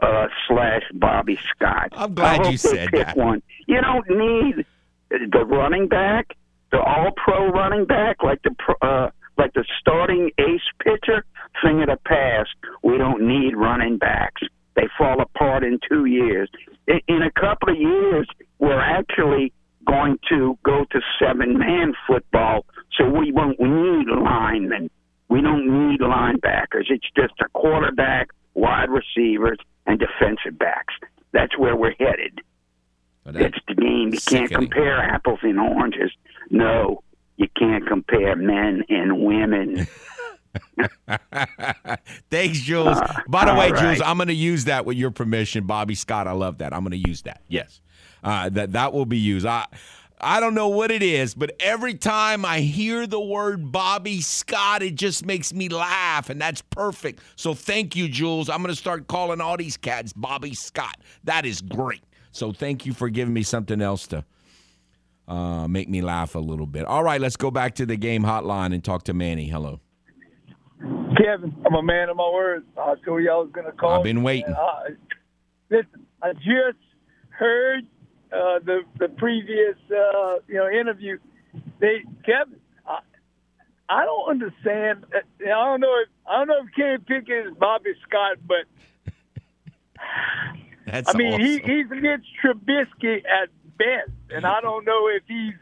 uh, slash Bobby Scott. I'm glad I hope you they said pick that. one. You don't need the running back, the all-pro running back, like the pro, uh, like the starting ace pitcher. Thing of the past. We don't need running backs. They fall apart in two years. In, in a couple of years, we're actually going to go to seven-man football, so we won't need linemen. We don't need linebackers. It's just a quarterback, wide receivers, and defensive backs. That's where we're headed. It's the game. You can't compare apples and oranges. No, you can't compare men and women. Thanks, Jules. Uh, By the way, all Jules. I'm going to use that with your permission, Bobby Scott. I love that. I'm going to use that. Yes, uh, that that will be used. I I don't know what it is, but every time I hear the word Bobby Scott, it just makes me laugh, and that's perfect. So thank you, Jules. I'm going to start calling all these cats Bobby Scott. That is great. So thank you for giving me something else to uh, make me laugh a little bit. All right, let's go back to the game hotline and talk to Manny. Hello. Kevin, I'm a man of my word. I told you I was going to call. I've been waiting. I, listen, I just heard uh, the the previous uh, you know interview. They Kevin, I, I don't understand. uh, I don't know if I don't know if Kenny Pickett is Bobby Scott, but That's I mean he, awesome. he's against Trubisky at best, and I don't know if he's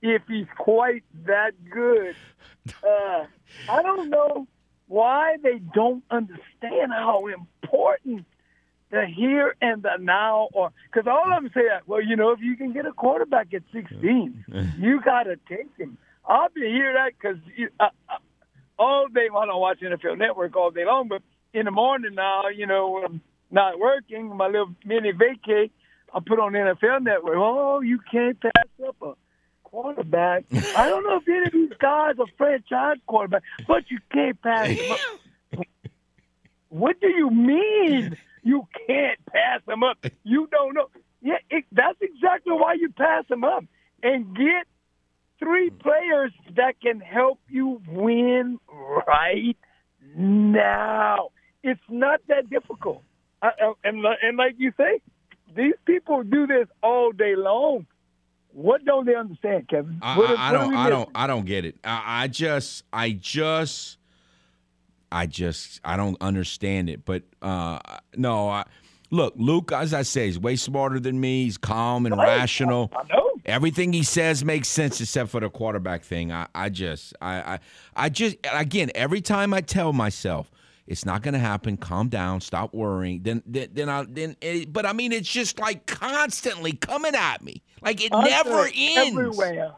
if he's quite that good. Uh, I don't know why they don't understand how important the here and the now are. Because all of them say, well, you know, if you can get a quarterback at 16, you got to take him. I'll be hear that because uh, uh, all day, well, I don't watch NFL Network all day long, but in the morning now, you know, when I'm not working, my little mini vacay, I put on NFL Network. Oh, you can't pass up a quarterback. I don't know if any of these guys are franchise quarterback, but you can't pass them up. What do you mean you can't pass them up? You don't know. Yeah, it, that's exactly why you pass them up and get three players that can help you win right now. It's not that difficult. I, and and like you say, these people do this all day long. What don't they understand, Kevin? I, What- I, I what don't. I don't. I don't get it. I, I just. I just. I just. I don't understand it. But uh, no. I, look, Luke. As I say, he's way smarter than me. He's calm and rational. I know. Everything he says makes sense except for the quarterback thing. I, I just. I, I. I just. Again, every time I tell myself. It's not going to happen. Calm down. Stop worrying. Then, then, then I, then. It, but I mean, it's just like constantly coming at me. Like it never ends. Everywhere.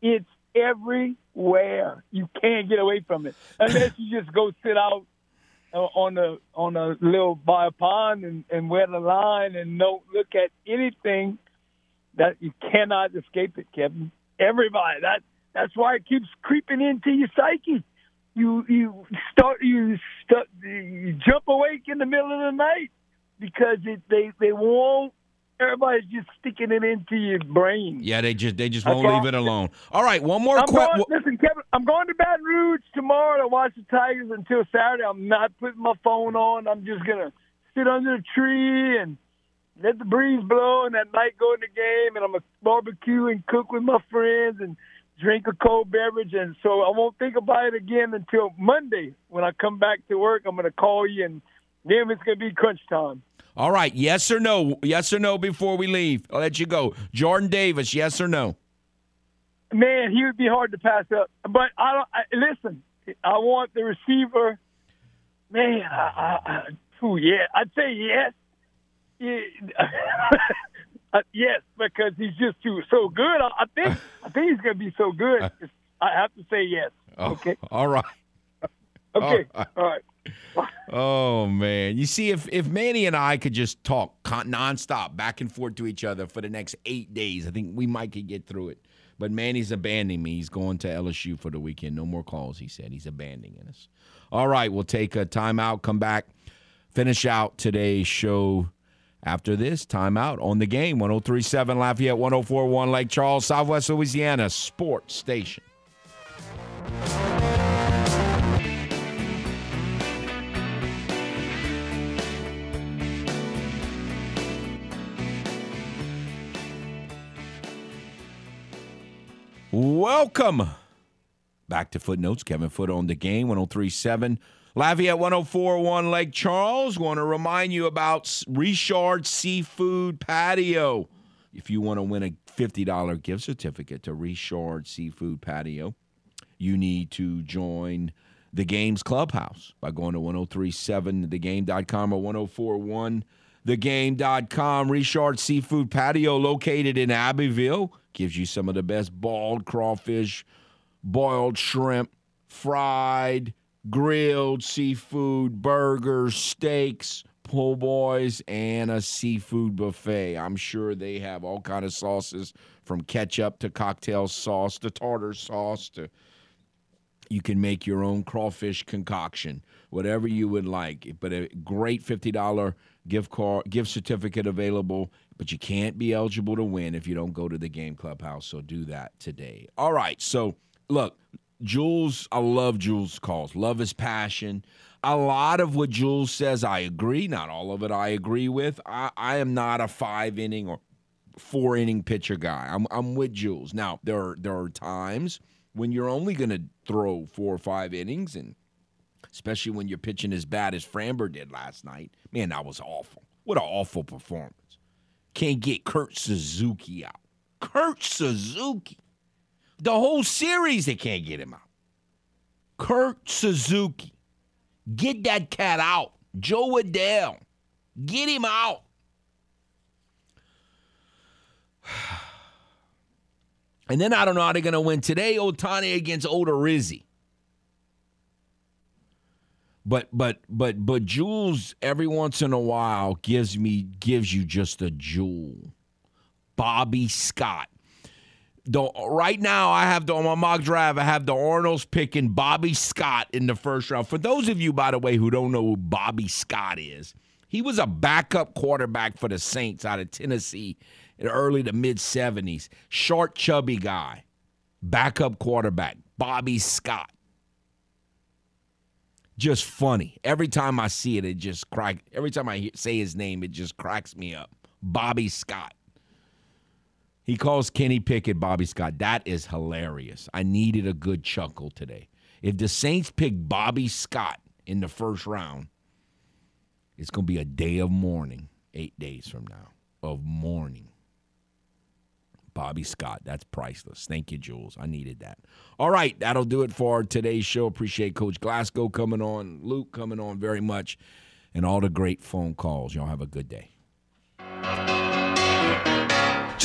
It's everywhere. You can't get away from it unless you just go sit out uh, on a on a little by a pond and, and wear the line and don't look at anything that you cannot escape it, Kevin. Everybody. That that's why it keeps creeping into your psyche. You you start you you jump awake in the middle of the night because it, they they won't. Everybody's just sticking it into your brain. Yeah, they just they just won't leave it alone. All right, one more I'm question. listen, Kevin. I'm going to Baton Rouge tomorrow to watch the Tigers until Saturday. I'm not putting my phone on. I'm just gonna sit under a tree and let the breeze blow, and that night go in the game, and I'm gonna barbecue and cook with my friends and drink a cold beverage, and so I won't think about it again until Monday when I come back to work. I'm gonna call you, and then it's gonna be crunch time. All right, yes or no? Yes or no before we leave. I'll let you go. Jordan Davis, yes or no? man, he would be hard to pass up. But I don't. I, listen, I want the receiver. Man, I, I, I, ooh, yeah, I'd say yes. Yeah. Uh, yes, because he's just too so good. I, I think I think he's going to be so good. I have to say yes. Oh, Okay. All right. Okay. All All right. Oh man, you see, if if Manny and I could just talk con- nonstop, back and forth to each other for the next eight days, I think we might could get through it. But Manny's abandoning me. He's going to LSU for the weekend. No more calls. He said he's abandoning us. All right, we'll take a timeout. Come back, finish out today's show. After this, timeout on the game. 1037 Lafayette, 1041 Lake Charles, Southwest Louisiana, Sports Station. Welcome back to Footnotes. Kevin Foote on the game, 1037. Lafayette 1041 Lake Charles. Want to remind you about Richard Seafood Patio. If you want to win a $50 gift certificate to Richard Seafood Patio, you need to join the Games Clubhouse by going to 1037thegame.com or 1041thegame.com. Richard Seafood Patio, located in Abbeville, gives you some of the best boiled crawfish, boiled shrimp, fried, grilled seafood, burgers, steaks, po' boys, and a seafood buffet. I'm sure they have all kind of sauces from ketchup to cocktail sauce to tartar sauce to you can make your own crawfish concoction, whatever you would like. But a great fifty dollar gift card, gift certificate available. But you can't be eligible to win if you don't go to the game clubhouse. So do that today. All right. So look, Jules, I love Jules' calls. Love his passion. A lot of what Jules says, I agree. Not all of it I agree with. I, I am not a five inning or four inning pitcher guy. I'm I'm with Jules. Now there are there are times when you're only going to throw four or five innings, and especially when you're pitching as bad as Framber did last night. Man, that was awful. What an awful performance. Can't get Kurt Suzuki out. Kurt Suzuki. The whole series, they can't get him out. Kurt Suzuki. Get that cat out. Jo Adell. Get him out. And then I don't know how they're going to win today. Ohtani against Odorizzi. But but but but Jules every once in a while gives me gives you just a jewel. Bobby Scott. The, right now, I have the, on my mock drive. I have the Arnolds picking Bobby Scott in the first round. For those of you, by the way, who don't know who Bobby Scott is, he was a backup quarterback for the Saints out of Tennessee in early to mid 70s. Short, chubby guy, backup quarterback, Bobby Scott. Just funny. Every time I see it, it just cracks. Every time I say his name, it just cracks me up. Bobby Scott. He calls Kenny Pickett Bobby Scott. That is hilarious. I needed a good chuckle today. If the Saints pick Bobby Scott in the first round, it's going to be a day of mourning eight days from now. Of mourning. Bobby Scott. That's priceless. Thank you, Jules. I needed that. All right, that'll do it for today's show. Appreciate Coach Glasco coming on, Luke coming on very much, and all the great phone calls. Y'all have a good day.